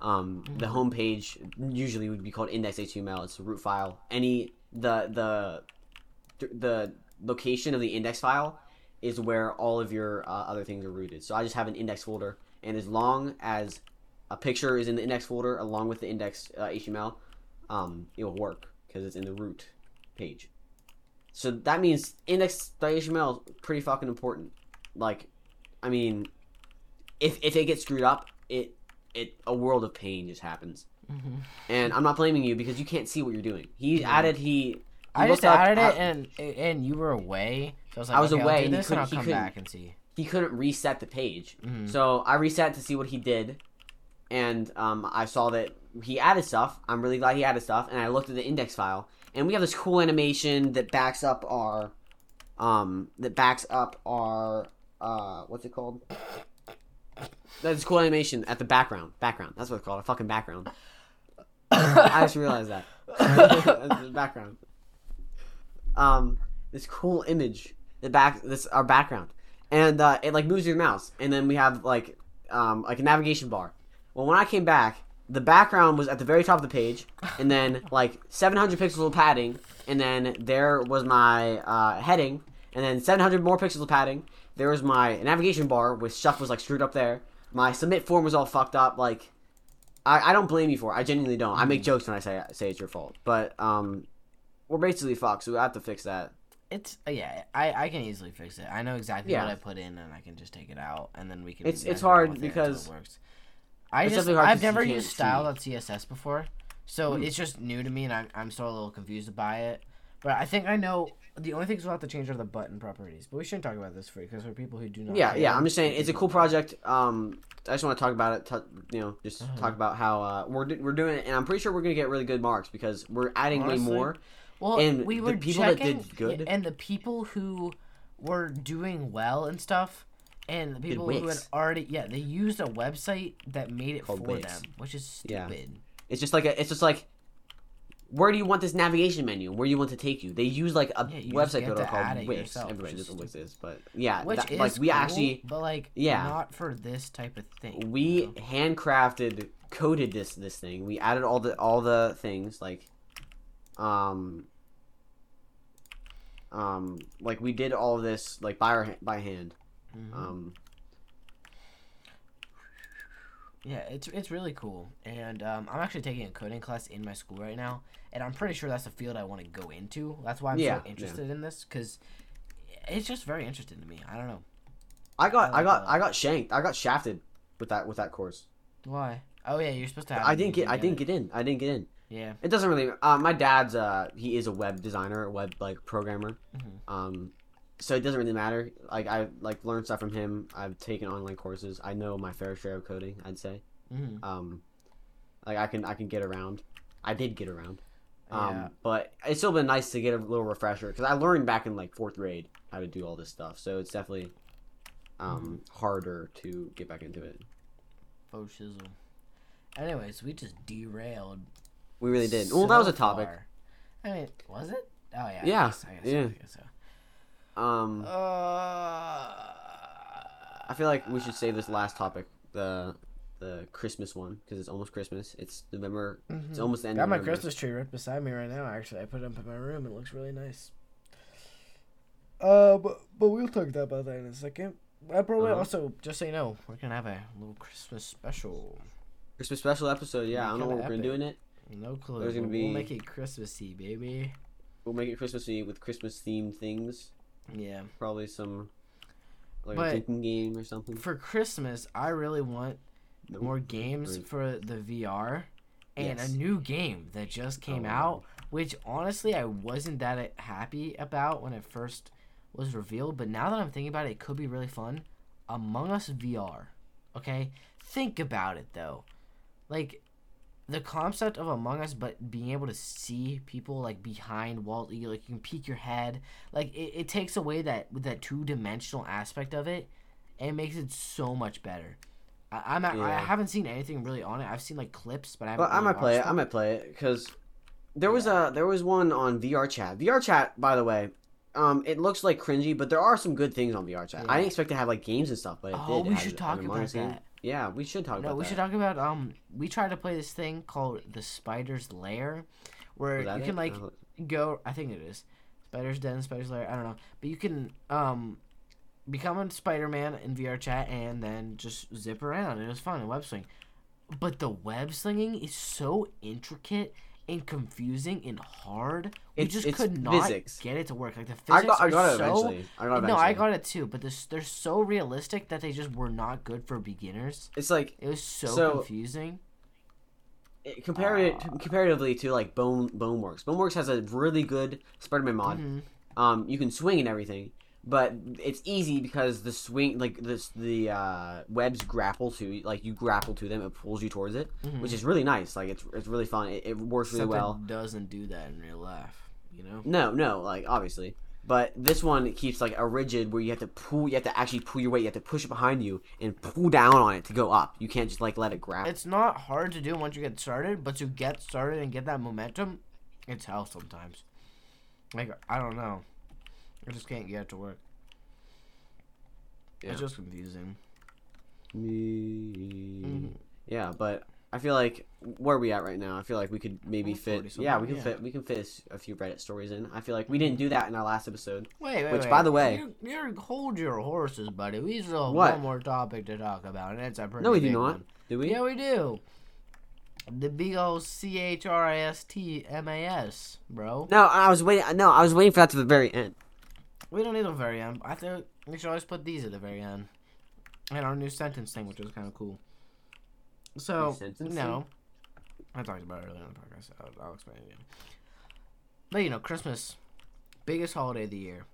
um, the Mhm. home page usually would be called index.html. It's a root file. Any the the the location of the index file is where all of your uh, other things are rooted. So I just have an index folder, and as long as a picture is in the index folder along with the index uh, HTML, um, it will work because it's in the root page. So that means index.html is pretty fucking important. Like, I mean, if if it gets screwed up, it it a world of pain just happens. Mhm. And I'm not blaming you because you can't see what you're doing. He Yeah. added he. I looked just added how- it, and and you were away. So I was like, I was okay, away, and he this, and couldn't- he couldn't- back and see. he couldn't reset the page. Mhm. So I reset to see what he did, and um, I saw that he added stuff. I'm really glad he added stuff, and I looked at the index file, and we have this cool animation that backs up our, um, that backs up our, uh, what's it called? That's cool animation at the background. Background. That's what it's called. A fucking background. *coughs* I just realized that. *coughs* Background. Um, this cool image. The back. This our background and uh, it like moves your mouse, and then we have like um, like a navigation bar. Well, when I came back, the background was at the very top of the page, and then like 700 pixels of padding, and then there was my uh, heading, and then 700 more pixels of padding. There was my navigation bar, which stuff was like screwed up there. My submit form was all fucked up. Like, I, I don't blame you for it. I genuinely don't. I make jokes when I say say it's your fault, but um, we're basically fucked, so we have to fix that. It's uh, yeah, I, I can easily fix it. I know exactly Yeah. what I put in, and I can just take it out, and then we can. It's- it's hard with it until because- it works. I just I've never used style.css before, so Mm. it's just new to me, and I'm I'm still a little confused by it. But I think I know the only things we'll have to change are the button properties. But we shouldn't talk about this for you because for people who do not. yeah yeah i'm just saying it's a cool project um i just want to talk about it t- you know just Uh-huh. talk about how uh, we're, do- we're doing it and i'm pretty sure we're gonna get really good marks because we're adding Honestly, way more Well, and we the were people that checking, did good- and the people who were doing well and stuff, and the people who had already yeah they used a website that made it Called for Wix. them, which is Yeah. stupid. it's just like a, it's just like where do you want this navigation menu where do you want to take you they use like a Yeah, website builder called wix yourself, everybody knows what wix is but yeah Which that- is like we cool, actually but like yeah. not for this type of thing. we you know? handcrafted coded this this thing we added all the all the things like um um like we did all of this like by our, by hand Mhm. um Yeah, it's it's really cool, and um, I'm actually taking a coding class in my school right now, and I'm pretty sure that's the field I want to go into. That's why I'm Yeah, so yeah. interested in this because it's just very interesting to me. I don't know I got I I, got. I got shanked. I got shafted with that with that course. why. Oh yeah, you're supposed to have. I didn't get I didn't get in. I didn't get in. Yeah. It doesn't really. Uh, my dad's uh he is a web designer, a web like programmer. Mhm. Um, so it doesn't really matter. Like I like learned stuff from him. I've taken online courses. I know my fair share of coding. I'd say. hmm Um, like I can I can get around. I did get around. Um, Yeah. but it's still been nice to get a little refresher because I learned back in like fourth grade how to do all this stuff. So it's definitely um, Mm-hmm. harder to get back into it. Faux shizzle. Anyways, we just derailed. We really did. well, that was a topic. far. I mean, was it? Oh yeah. I Yeah, guess- I guess, yeah. I guess so. Um, Uh, I feel like we should save this last topic, the the Christmas one, because it's almost Christmas. It's November. It's Mhm. almost the end. Got of my. Christmas tree right beside me right now. Actually, I put it up in my room. It looks really nice. Uh, but but we'll talk about that in a second. I probably Uh-huh. also just so you know, we're gonna have a little Christmas special. Christmas special episode. Yeah, I don't know what we're gonna do in it. No clue. There's gonna be- We'll make it Christmassy, baby. We'll make it Christmassy with Christmas themed things. Yeah. Probably some like But- a drinking game or something. For Christmas, I really want No. more games Right. for the VR, and Yes. a new game that just came Oh, out, which honestly I wasn't that happy about when it first was revealed. But now that I'm thinking about it, it could be really fun. Among Us VR. Okay, think about it though, like the concept of Among Us, but being able to see people like behind walls, you like you can peek your head. Like it, it takes away that that two dimensional aspect of it, and it makes it so much better. I, I'm at, I haven't seen anything really on it. I've seen like clips, but I haven't. Well, I might play it. watched I might play it because there was a there was one on VR chat. VR chat, by the way, um, it looks like cringy, but there are some good things on VR chat. I didn't expect to have like games and stuff, but it Oh. We should talk about that. Yeah, we should talk No, about we that. should talk about um. We tried to play this thing called the Spider's Lair, where you it? can like Uh, go. I think it is Spider's Den, Spider's Lair. I don't know, but you can um become a Spider-Man in VR chat and then just zip around. It was fun and web swing, but the web slinging is so intricate and confusing and hard. We It's- just it's could not physics. get it to work. Like the physics I got, I are got it so eventually. I got no, I got it too, but this they're so realistic that they just were not good for beginners. It's like It was so, So- confusing. it, compared Ah. comparatively to like Bone Boneworks. Boneworks has a really good Spider-Man mod. Mhm. Um, you can swing and everything, but it's easy because the swing, like this, the uh, webs grapple to, like you grapple to them, it pulls you towards it, Mhm. which is really nice. Like it's it's really fun. It, it works really Except well. it doesn't do that in real life. You know. No, no, like obviously, but this one keeps like a rigid where you have to pull, you have to actually pull your weight, you have to push it behind you and pull down on it to go up. You can't just like let it grab. It's not hard to do once you get started, but to get started and get that momentum, it's hell sometimes. Like I don't know, I just can't get it to work. Yeah. It's just confusing. Me. Mm-hmm. Yeah, but I feel like where are we at right now? I feel like we could maybe fit. Yeah, we can yeah. fit. We can fit a few Reddit stories in. I feel like we didn't do that in our last episode. Wait, wait, Which, wait. by the way- you, you hold your horses, buddy. We still have What? one more topic to talk about, and it's a pretty No, we do not. one. Do we? Yeah, we do. The big old C H R I S T M A S, bro. No, I was waiting. No, I was waiting for that to the very end. We don't need the very end. I think we should always put these at the very end. And our new sentence thing, which was kind of cool. So, no. I talked about it earlier in the podcast. so I'll, I'll explain it again. But, you know, Christmas, biggest holiday of the year.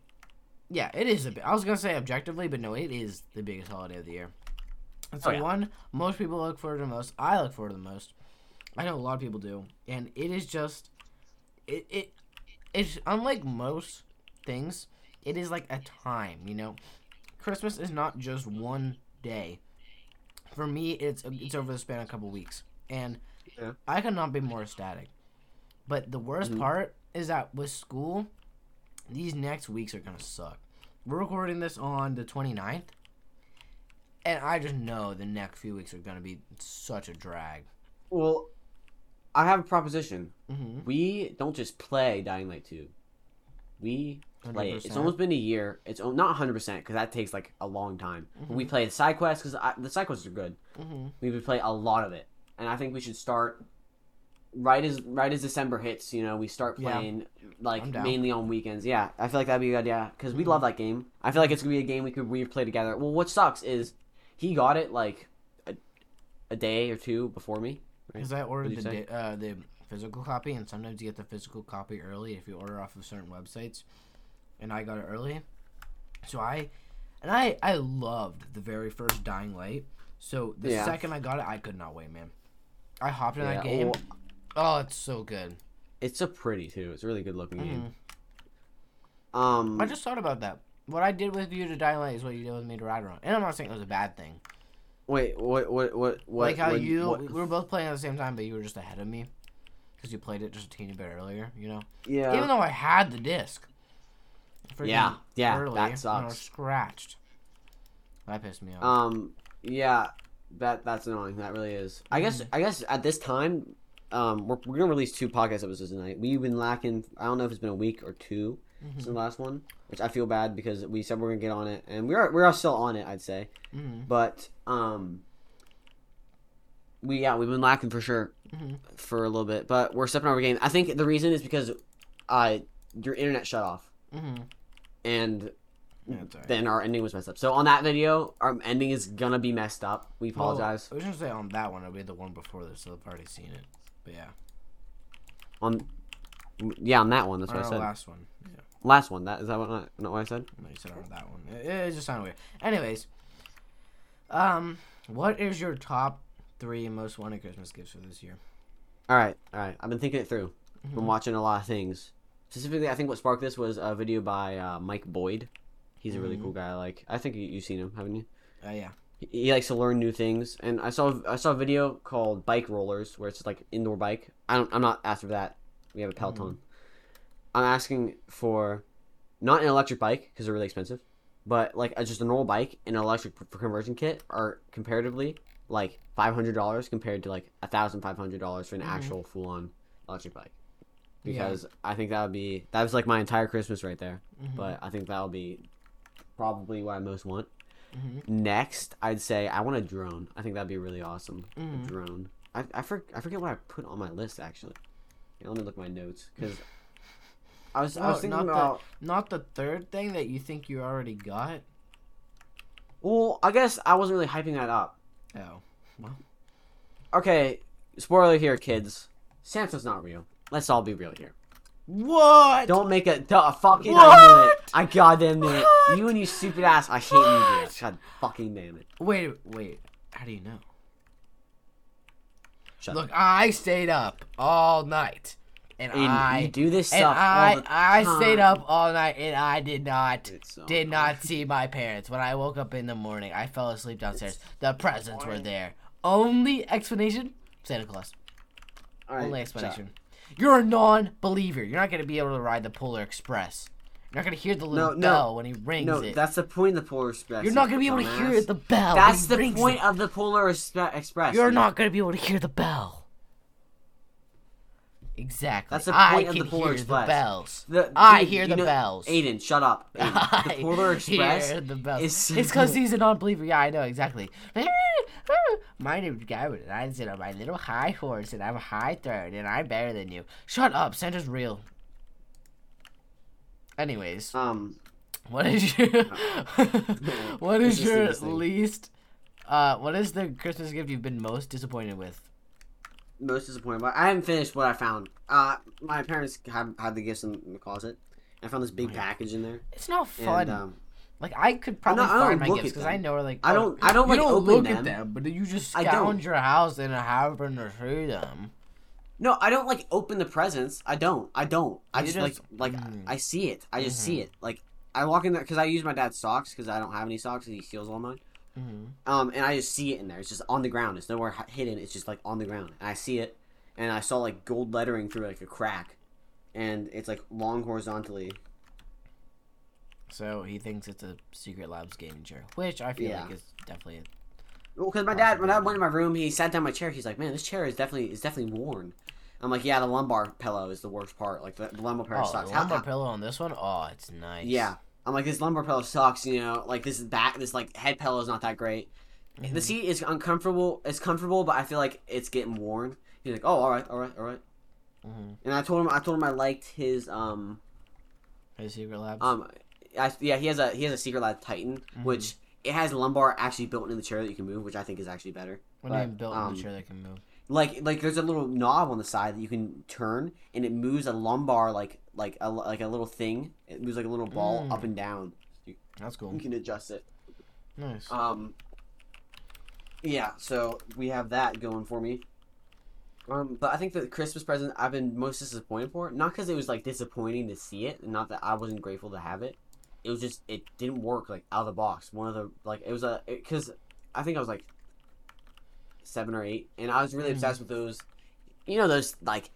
Yeah, it is. A, bi- I was going to say objectively, but no, it is the biggest holiday of the year. It's Oh, the yeah. one most people look forward to the most. I look forward to the most. I know a lot of people do. And it is just. It, it It's unlike most things it is like a time, you know. Christmas is not just one day. For me, it's it's over the span of a couple weeks, and Yeah. I could not be more ecstatic. But the worst Mhm. part is that with school, these next weeks are gonna suck. We're recording this on the 29th, and I just know the next few weeks are gonna be such a drag. Well, I have a proposition. Mm-hmm. We don't just play Dying Light 2. We play it. It's almost been a year. It's not 100% because that takes like a long time. But we play the side quests because the side quests are good. Mm-hmm. We would play a lot of it, and I think we should start right as right as December hits. You know, we start Yeah. playing like mainly on weekends. Yeah, I feel like that'd be a good idea because we Mhm. love that game. I feel like it's gonna be a game we could replay together. Well, what sucks is he got it like a, a day or two before me. Right. Because I ordered the uh, the physical copy, and sometimes you get the physical copy early if you order off of certain websites. And I got it early, so I, and I I loved the very first Dying Light. So the Yeah. second I got it, I could not wait, man. I hopped in Yeah, that game. well- Oh, it's so good. It's so pretty too. It's a really good looking Mhm. game. Um, I just thought about that. What I did with you to Dying Light is what you did with me to Ride Around. And I'm not saying it was a bad thing. wait, what, what, what, what? like how what- you, what- we were both playing at the same time, but you were just ahead of me. Because you played it just a teeny bit earlier, you know? yeah. Even though I had the disc. Yeah, yeah, early, that and I was sucks. scratched. That pissed me off. Um, yeah, that that's annoying. That really is. I guess Mm-hmm. I guess at this time, um, we're, we're gonna release two podcast episodes tonight. We've been lacking. I don't know if it's been a week or 2 Mhm. since the last one, which I feel bad because we said we are gonna get on it, and we are we are still on it. I'd say, Mhm. but um, we yeah we've been lacking for sure Mhm. for a little bit, but we're stepping up our game. I think the reason is because, uh, your internet shut off, Mhm. and Yeah, it's then our ending was messed up. So on that video, our ending is gonna be messed up. We Well, apologize. I was gonna say on that one, it'll be the one before this, so I've already seen it. But yeah. On yeah, on that one. That's Or what I said. last one. Yeah. Last one. That is that what I, not what I said? No, you said on that one. It, it just sounded weird. Anyways, um, what is your top three most wanted Christmas gifts for this year? All right, all right. I've been thinking it through. Mhm. Been watching a lot of things. Specifically, I think what sparked this was a video by uh, Mike Boyd. He's a really cool guy. Like. I think you, you've seen him, haven't you? Uh, yeah. He, he likes to learn new things. And I saw I saw a video called Bike Rollers, where it's just like indoor bike. I don't. I'm not asking for that. We have a Peloton. I'm asking for not an electric bike because they're really expensive, but like a, just a normal bike and an electric conversion kit are comparatively like five hundred dollars compared to like a thousand five hundred dollars for an Mhm. actual full on electric bike. Yeah. Because I think that would be that was like my entire Christmas right there. Mhm. But I think that would be probably what I most want. Mhm. Next, I'd say I want a drone. I think that'd be really awesome. A drone. I I, for, I forget what I put on my list actually. Here, let me look at my notes because I was I was thinking not the- about. Not the third thing that you think you already got. Well, I guess I wasn't really hyping that up. Oh. Well. Okay, spoiler here, kids. Santa's not real. Let's all be real here. What? Don't make a duh, fucking. I knew it. I goddamn knew it. You and you stupid ass. I hate you. What? dude. God fucking damn it. Wait, wait. How do you know? Shut Look, I stayed up all night, and I you do this and I I stayed up all night, and I did not so did not see my parents. When I woke up in the morning, I fell asleep downstairs. The presents were there. Only explanation: Santa Claus. Right, Only explanation. You're a non-believer. You're not gonna be able to ride the Polar Express. You're not gonna hear the little No, no. bell when he rings No, it. that's the point of the Polar Express. You're not gonna be able to hear the bell. That's he the point it. of the Polar Express. You're not gonna be able to hear the bell. Exactly. That's the I of can the Polar hear Express. the bells. The- I dude, hear the know- bells. Aiden, shut up. *laughs* Aiden. The Polar Express. hear the bells. is- It's because he's a non-believer. Yeah, I know exactly. My name's Gavin, and I sit on my little high horse, and I'm a high third, and I'm better than you. Shut up. Santa's real. Anyways, Um, what is your *laughs* *laughs* what This is is your least? Uh, what is the Christmas gift you've been most disappointed with? Most disappointed, but I haven't finished what I found. Uh, my parents had had the gifts in the closet. I found this big Oh, package in there, It's not fun. and um, Like I could probably not- I don't find my look gifts at because I them. know like I oh, don't- I don't, you like, don't open look them. at them, but you just I don't. scourge your house and happen to see them. no, I don't like open the presents. I don't. I don't. I You just, just- like like mm. I see it. I just see Mhm. it. Like I walk in there because I use my dad's socks because I don't have any socks and he steals all mine. Mm-hmm. Um, and I just see it in there. It's just on the ground. It's nowhere hidden. It's just like on the ground, and I see it, and I saw like gold lettering through like a crack, and it's like long horizontally. So he thinks it's a Secretlabs gaming chair, which I feel Yeah. like is definitely. A Well, because my dad, when I went in my room, he sat down in my chair. He's like, "Man, this chair is definitely is definitely worn." I'm like, "Yeah, the lumbar pillow is the worst part. Like the, the lumbar pillow Oh, sucks." the lumbar how- pillow on this one. Oh, it's nice. yeah, I'm like, this lumbar pillow sucks. You know, like this back, this like head pillow is not that great. The Mhm. seat is uncomfortable. It's comfortable, but I feel like it's getting worn. He's like, "Oh, all right, all right, all right." Mhm. And I told him, I told him I liked his um His Secretlabs. um, I, yeah, he has a he has a Secretlab Titan, Mhm. which it has lumbar actually built into the chair that you can move, which I think is actually better. what do you mean built in um, the chair that can move? Like like there's a little knob on the side that you can turn, and it moves a lumbar like like a like a little thing. It moves like a little ball Mm. up and down. That's cool. You can adjust it. Nice. Um. Yeah, so we have that going for me. Um, but I think the Christmas present I've been most disappointed for, not because it was like disappointing to see it, not that I wasn't grateful to have it. It was just it didn't work like out of the box. One of the like it was a because I think I was like seven or eight, and I was really Mhm. obsessed with those. You know those like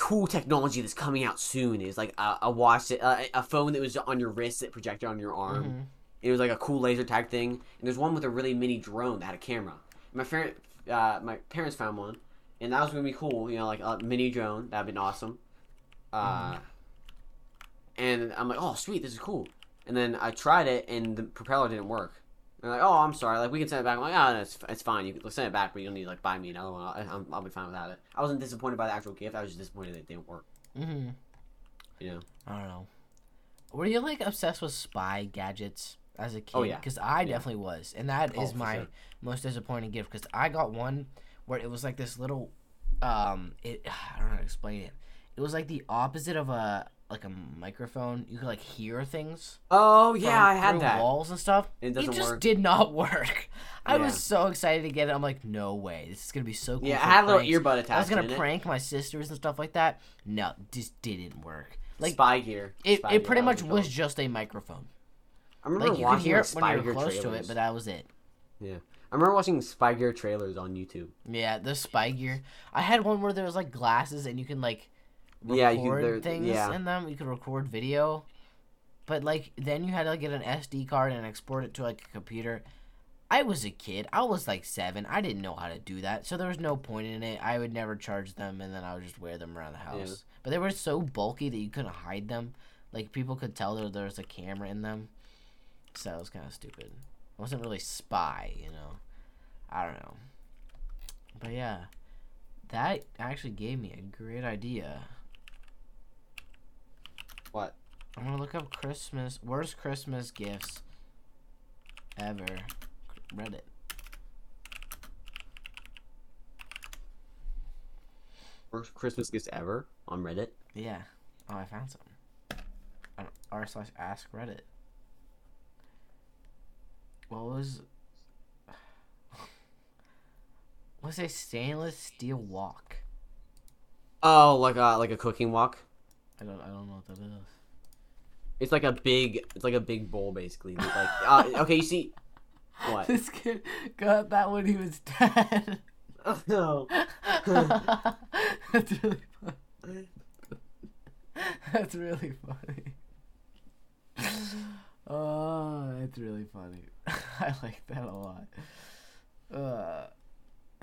cool technology that's coming out soon is like a, a watch that uh, a phone that was on your wrist that projected on your arm. Mhm. It was like a cool laser tag thing, and there's one with a really mini drone that had a camera. My parent, uh, my parents found one, and that was gonna be cool. You know, like a mini drone. That'd been awesome. Uh, and I'm like, oh sweet, this is cool. And then I tried it, and the propeller didn't work. They're like, oh, I'm sorry. Like we can send it back. I'm like, oh, no, it's, it's fine. You can send it back, but you'll need to like buy me another one. I, I'm, I'll be fine without it. I wasn't disappointed by the actual gift. I was just disappointed that it didn't work. Mm-hmm. You know. I don't know. Were you like obsessed with spy gadgets as a kid? Oh, yeah. Because I Yeah. definitely was, and that Oh, is my sure. most disappointing gift. Because I got one where it was like this little, um, it *sighs* I don't know how to explain it. It was like the opposite of a like a microphone. You could like hear things. Oh yeah, I had that. walls and stuff. It It, just work. did not *laughs* work. I Yeah. was so excited to get it. I'm like, no way, this is gonna be so cool. Yeah, I had a little pranks. earbud attached. I was gonna in it. prank my sisters and stuff like that. No, just didn't work. Like Spy Gear. it, Spy it pretty much was called. just a microphone. I remember Like you could watching hear like, it when Spy you're Gear close to it, trailers. but that was it. Yeah. I remember watching Spy Gear trailers on YouTube. Yeah, the spy gear. I had one where there was like glasses and you can like record Yeah, you could- things yeah. in them. You could record video, but like then you had to like, get an SD card and export it to like a computer. I was a kid. I was like seven. I didn't know how to do that, so there was no point in it. I would never charge them, and then I would just wear them around the house. Yeah. But they were so bulky that you couldn't hide them. Like people could tell there there was a camera in them, so it was kind of stupid. It wasn't really spy, you know. I don't know. But yeah, that actually gave me a great idea. What? I'm gonna look up Christmas worst Christmas gifts ever. Reddit. Worst Christmas gifts ever on Reddit. Yeah. Oh, I found some. On r slash ask Reddit. What was? *sighs* Was a stainless steel wok? Oh, like a like a cooking wok. I don't. I don't know what that is. It's like a big. It's like a big bowl basically. Like uh, *laughs* okay, you see. What? This kid got that when he was dead. Oh, *laughs* no. That's really funny. That's really funny. *laughs* Oh, that's really funny. I like that a lot. Uh,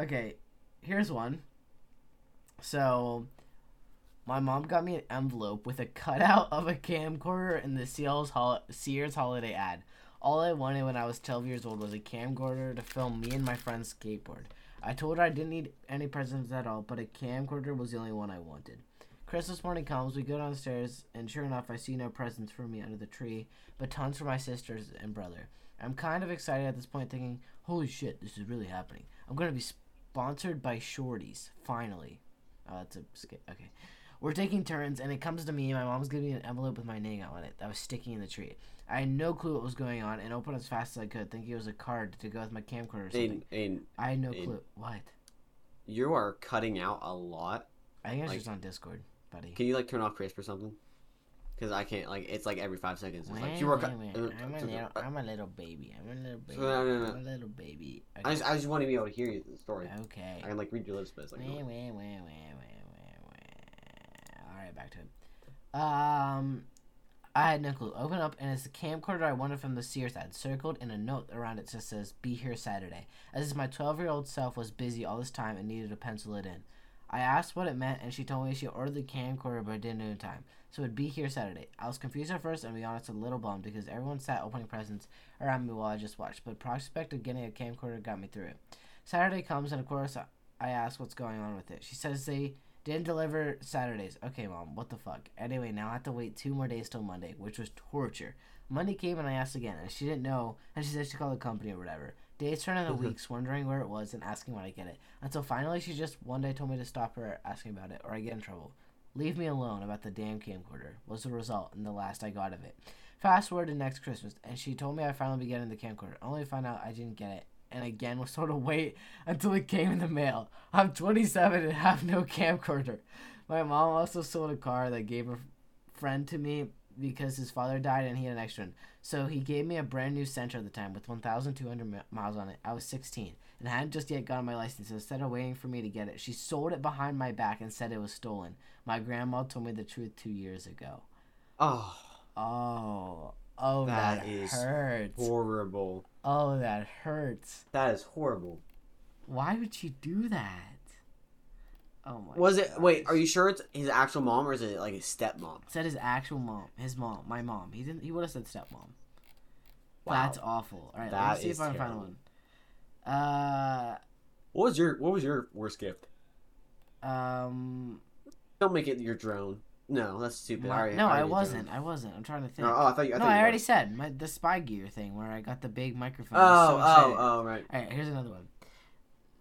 okay, here's one. So, my mom got me an envelope with a cutout of a camcorder in the Sears, hol- Sears holiday ad. All I wanted when I was 12 years old was a camcorder to film me and my friend's skateboard. I told her I didn't need any presents at all, but a camcorder was the only one I wanted. Christmas morning comes, we go downstairs, and sure enough, I see no presents for me under the tree, but tons for my sisters and brother. I'm kind of excited at this point, thinking, holy shit, this is really happening. I'm going to be sponsored by Shorty's, finally. Oh, that's a skip. Okay. We're taking turns, and it comes to me, my mom's giving me an envelope with my name on it that was sticking in the tree. I had no clue what was going on, and opened as fast as I could, thinking it was a card to go with my camcorder or something. Aiden, Aiden, I had no clue. What? you are cutting out a lot. I think it's Like- just on Discord, buddy. Can you like turn off Krisp or something? Because I can't. Like it's like every five seconds. It's like you are. wait, cut- wait. uh, I'm a little, I'm a little baby. I'm a little baby. no, no, no. I'm a little baby. I just, I just want to be able to hear you the story. okay. I can like read your lips, but it's like. Wait, wait, wait, wait, wait, wait, wait. All right, back to it. Um, I had no clue. Open up, and it's the camcorder I wanted from the Sears ad, circled, and a note around it just says "Be here Saturday." As if my twelve-year-old self was busy all this time and needed to pencil it in. I asked what it meant, and she told me she ordered the camcorder but didn't know in time, so it'd be here Saturday. I was confused at first, and to be honest, a little bummed because everyone sat opening presents around me while I just watched. But prospect of getting a camcorder got me through it. Saturday comes, and of course, I ask what's going on with it. She says they didn't deliver Saturdays. Okay, mom, what the fuck? Anyway, now I have to wait two more days till Monday, which was torture. Monday came and I asked again, and she didn't know, and she said she called the company or whatever. Days turned into *laughs* weeks, wondering where it was and asking when I get it. Until finally, she just one day told me to stop her asking about it, or I get in trouble. Leave me alone about the damn camcorder was the result, and the last I got of it. Fast forward to next Christmas, and she told me I finally be getting the camcorder, only to find out I didn't get it and again was told to wait until it came in the mail. I'm 27 and have no camcorder. My mom also sold a car that gave her friend to me because his father died and he had an extra one. So he gave me a brand new Sentra at the time with 1,200 miles on it. I was 16 and hadn't just yet gotten my license. So instead of waiting for me to get it, she sold it behind my back and said it was stolen. My grandma told me the truth two years ago. Oh, Oh, oh, that, That is hurts. horrible. Oh, that hurts. That is horrible. Why would she do that? Oh my. Was it? Wait, are you sure it's his actual mom or is it like his stepmom? Said his actual mom, his mom, my mom. He didn't. He would have said stepmom. Wow. That's awful. All right, That me see if I can find one. Uh, What was your What was your worst gift? um, Don't make it your drone. No, that's stupid. I already- no, I did wasn't. I wasn't. I'm trying to oh, think. No, oh, I thought you. I no, thought I you already were. said my the spy gear thing where I got the big microphone. Oh, so oh, oh, right. All right, here's another one.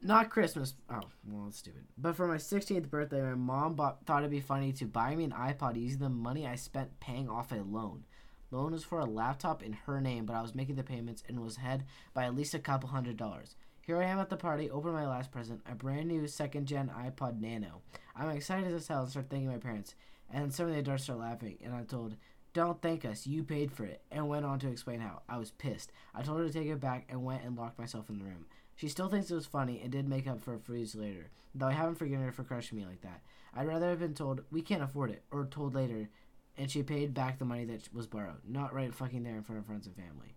Not Christmas. Oh, well, that's stupid. But for my 16th birthday, my mom bought, thought it'd be funny to buy me an iPod using the money I spent paying off a loan. Loan was for a laptop in her name, but I was making the payments and was ahead by at least a couple hundred dollars. Here I am at the party, open my last present, a brand new second gen iPod Nano. I'm excited as hell and start thanking my parents. And suddenly they start laughing, and I'm told, Don't thank us, you paid for it, and went on to explain how. I was pissed. I told her to take it back and went and locked myself in the room. She still thinks it was funny and did make up for a years later, though I haven't forgiven her for crushing me like that. I'd rather have been told, we can't afford it, or told later, and she paid back the money that was borrowed, not right fucking there in front of friends and family.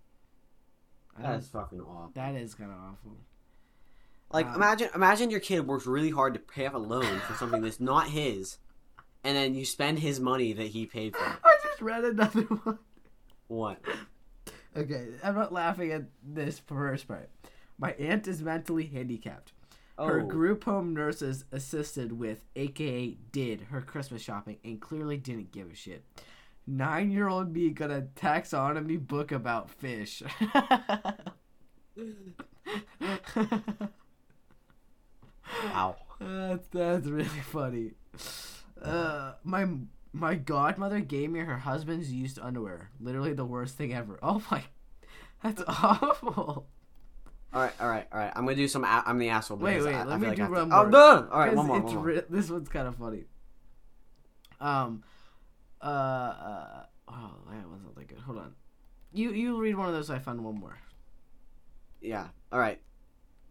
That is fucking awful. that is kind of awful. Like Um, imagine imagine your kid works really hard to pay off a loan for something that's not his, and then you spend his money that he paid for. *laughs* I just read another *laughs* one. What? Okay, I'm not laughing at this first part. My aunt is mentally handicapped. Oh, Her group home nurses assisted with, aka did, her Christmas shopping and clearly didn't give a shit. Nine year old me got a taxonomy book about fish. *laughs* wow. that's, that's really funny. Uh, my my godmother gave me her husband's used underwear. Literally the worst thing ever. *laughs* Oh my, that's awful. All right, all right, all right. I'm gonna do some. A- I'm the asshole. Wait, wait, I, let I me like do I one to- more. Oh, done. All right, one more. it's One more. re- this one's kind of funny. Um, uh, uh, oh, that wasn't that good. Hold on. You you read one of those. so I found one more. Yeah. All right.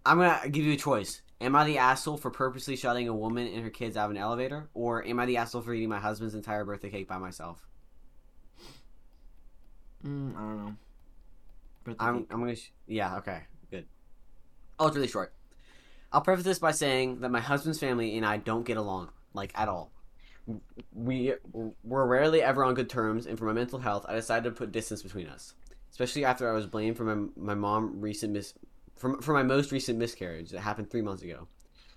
I'm gonna give you a choice. Am I the asshole for purposely shutting a woman and her kids out of an elevator, or am I the asshole for eating my husband's entire birthday cake by myself? Mm, I don't know. Birthday I'm. cake. I'm gonna. Sh- yeah. Okay. Good. Oh, it's really short. I'll preface this by saying that my husband's family and I don't get along, like at all. We we're rarely ever on good terms, and for my mental health, I decided to put distance between us. Especially after I was blamed for my my mom recent mis for, for my most recent miscarriage that happened three months ago.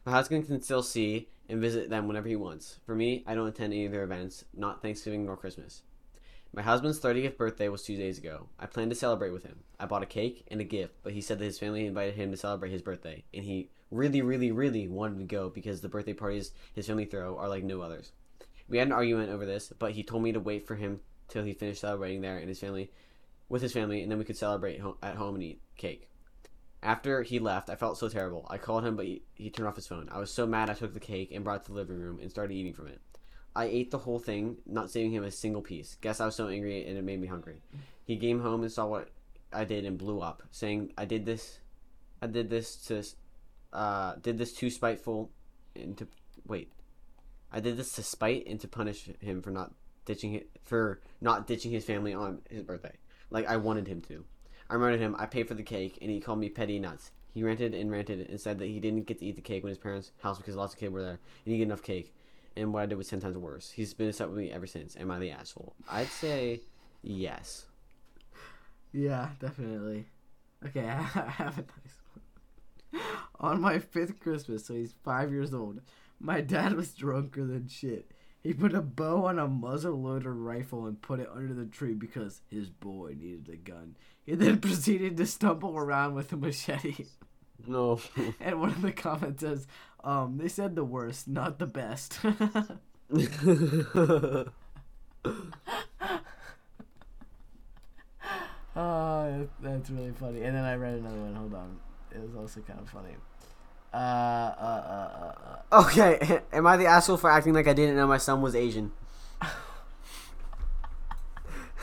My husband can still see and visit them whenever he wants. For me, I don't attend any of their events, not Thanksgiving nor Christmas. My husband's 30th birthday was two days ago. I planned to celebrate with him. I bought a cake and a gift, but he said that his family invited him to celebrate his birthday, and he really, really, really wanted to go because the birthday parties his family throw are like no others. We had an argument over this, but he told me to wait for him till he finished celebrating there and his family, with his family, and then we could celebrate at home and eat cake. After he left, I felt so terrible. I called him, but he, he turned off his phone. I was so mad I took the cake and brought it to the living room and started eating from it. I ate the whole thing, not saving him a single piece. Guess I was so angry and it made me hungry. He came home and saw what I did and blew up, saying I did this, I did this to, uh, did this too spiteful, and to wait, I did this to spite and to punish him for not ditching it for not ditching his family on his birthday, like I wanted him to. I reminded him I paid for the cake, and he called me petty nuts. He ranted and ranted and said that he didn't get to eat the cake when his parents' house because lots of kids were there, and he didn't get enough cake. And what I did was ten times worse. He's been upset with me ever since. Am I the asshole? I'd say yes. Yeah, definitely. Okay, *laughs* I have a nice one. On my fifth Christmas, so he's five years old, my dad was drunker than shit. He put a bow on a muzzle loader rifle and put it under the tree because his boy needed a gun. He then *laughs* proceeded to stumble around with a machete. No. *laughs* And one of the comments says, um, they said the worst, not the best. Oh, *laughs* that's really funny. And then I read another one. Hold on. it was also kind of funny. Uh, uh, uh, uh, uh. Okay, am I the asshole for acting like I didn't know my son was Asian?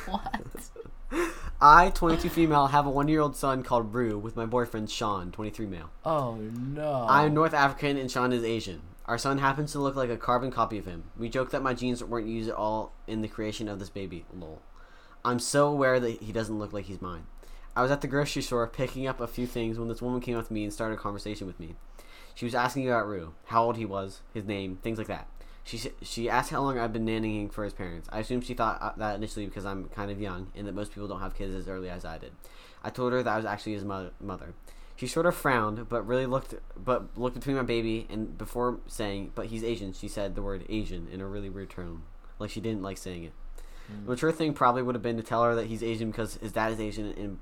What? I, 22 female, have a one-year-old son called Rue with my boyfriend Sean, 23 male. Oh no. I'm North African and Sean is Asian. Our son happens to look like a carbon copy of him. We joke that my genes weren't used at all in the creation of this baby. Lol. I'm so aware that he doesn't look like he's mine. I was at the grocery store picking up a few things when this woman came up to me and started a conversation with me. She was asking about Rue, how old he was, his name, things like that. She she asked how long I've been nannying for his parents. I assume she thought uh, that initially because I'm kind of young and that most people don't have kids as early as I did. I told her that I was actually his mo- mother. She sort of frowned, but really looked, but looked between my baby and before saying, "But he's Asian," she said the word "Asian" in a really weird tone, like she didn't like saying it. The mature thing probably would have been to tell her that he's Asian because his dad is Asian and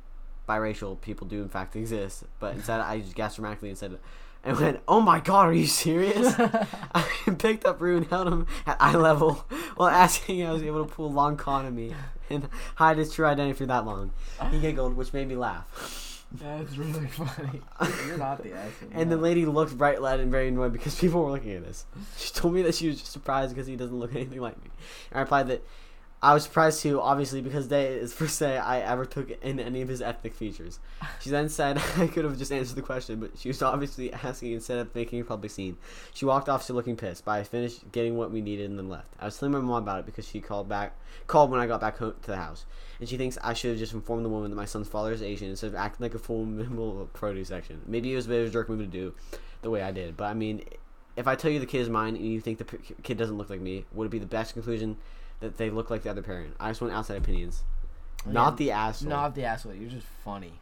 biracial people do in fact *laughs* exist. But instead, I just gasped dramatically and said, and went, "Oh my god, are you serious?" *laughs* *laughs* I picked up Rue and held him at eye level while asking if I was able to pull long con on me and hide his true identity for that long. He giggled, which made me laugh. That's really *laughs* funny. You're not the asshole. And the lady looked bright red and very annoyed because people were looking at us. She told me that she was just surprised because he doesn't look anything like me. And I replied that I was surprised too, obviously, because they *laughs* is first day I ever took in any of his ethnic features. She then said *laughs* I could have just answered the question, but she was obviously *laughs* asking instead of making a public scene. She walked off, still looking pissed, but I finished getting what we needed and then left. I was telling my mom about it because she called back, called when I got back home to the house, and she thinks I should have just informed the woman that my son's father is Asian instead of acting like a fool in the produce section. Maybe it was a bit of a jerk move to do, the way I did, but I mean, if I tell you the kid is mine and you think the kid doesn't look like me, would it be the best conclusion that they look like the other parent? I just want outside opinions, not the asshole. Not the asshole. You're just funny.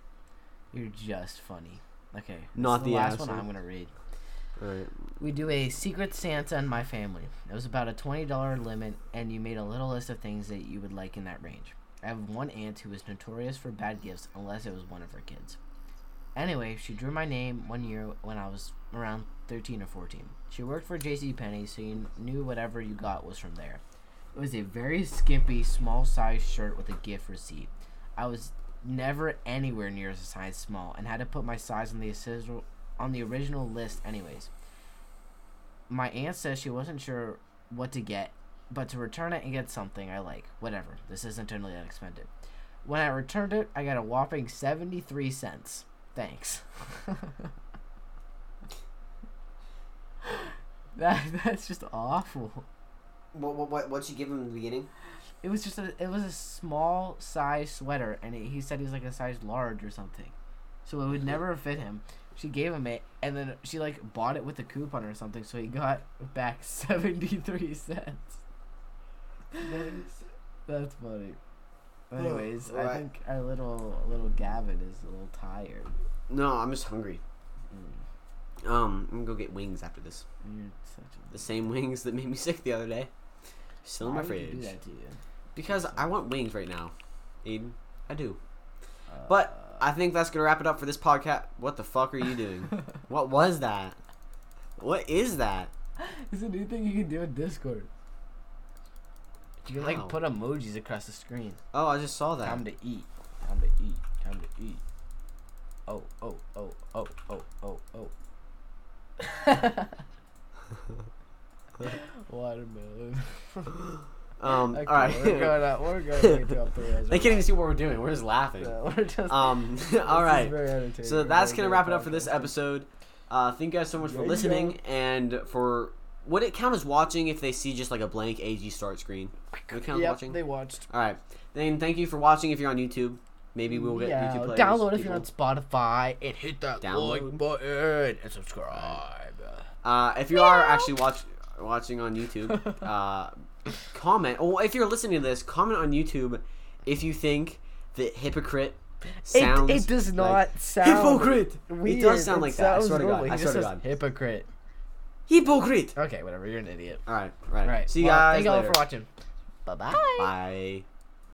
You're just funny. Okay. Not the last one. I'm gonna read. Alright. We do a Secret Santa in my family. It was about a twenty dollar limit, and you made a little list of things that you would like in that range. I have one aunt who is notorious for bad gifts unless it was one of her kids. Anyway, she drew my name one year when I was around 13 or 14. She worked for J.C. Penney, so you knew whatever you got was from there. It was a very skimpy, small size shirt with a gift receipt. I was never anywhere near as a size small and had to put my size on the original on the original list anyways. My aunt says she wasn't sure what to get, but to return it and get something I like. Whatever. This isn't totally unexpected. When I returned it, I got a whopping 73 cents. Thanks. *laughs* that *laughs* that's just awful. What what what what'd you give him in the beginning? It was just a it was a small size sweater, and it, he said he was like a size large or something, so it would never fit him. She gave him it, and then she like bought it with a coupon or something, so he got back *laughs* seventy three cents. That's funny. Anyways, I Alright. think our little little Gavin is a little tired. No, I'm just hungry. Mm, Um, I'm gonna go get wings after this. you're such a The same wings that made me sick the other day. Still in my would you fridge. do that to you? Because I want wings right now. Aiden, I do. Uh, But I think that's gonna wrap it up for this podcast. What the fuck are you doing? *laughs* what was that? What is that? *laughs* It's a new thing you can do in Discord. You can like put emojis across the screen. Oh, I just saw that. Time to eat. Time to eat. Time to eat. Oh, oh, oh, oh, oh, oh, oh. *laughs* *laughs* Watermelon. *laughs* Um, Okay, all right. We're going up. We're going to up the rails. they can't even see what we're doing. We're just laughing. Yeah, we're just. Um, *laughs* all right. So that's gonna wrap it up for this episode. Uh, thank you guys so much for listening and for. Would it count as watching if they see just like a blank AG start screen? Would it count as watching? they watched. All right. Then thank you for watching. If you're on YouTube, maybe we'll get yeah, YouTube players. download if people. you're on Spotify and hit that Download. like button and subscribe. Uh, if you are actually watch watching on YouTube, *laughs* uh, comment. Well, if you're listening to this, comment on YouTube if you think that hypocrite sounds. it, it does like- not sound hypocrite. Weird. it does sound like that. I sounds swear to God. normal. I He swear to God. Hypocrite. Hypocrite. Okay, whatever. You're an idiot. All right. Right. Right. See you well, guys Thank you all for watching. Bye bye. Bye.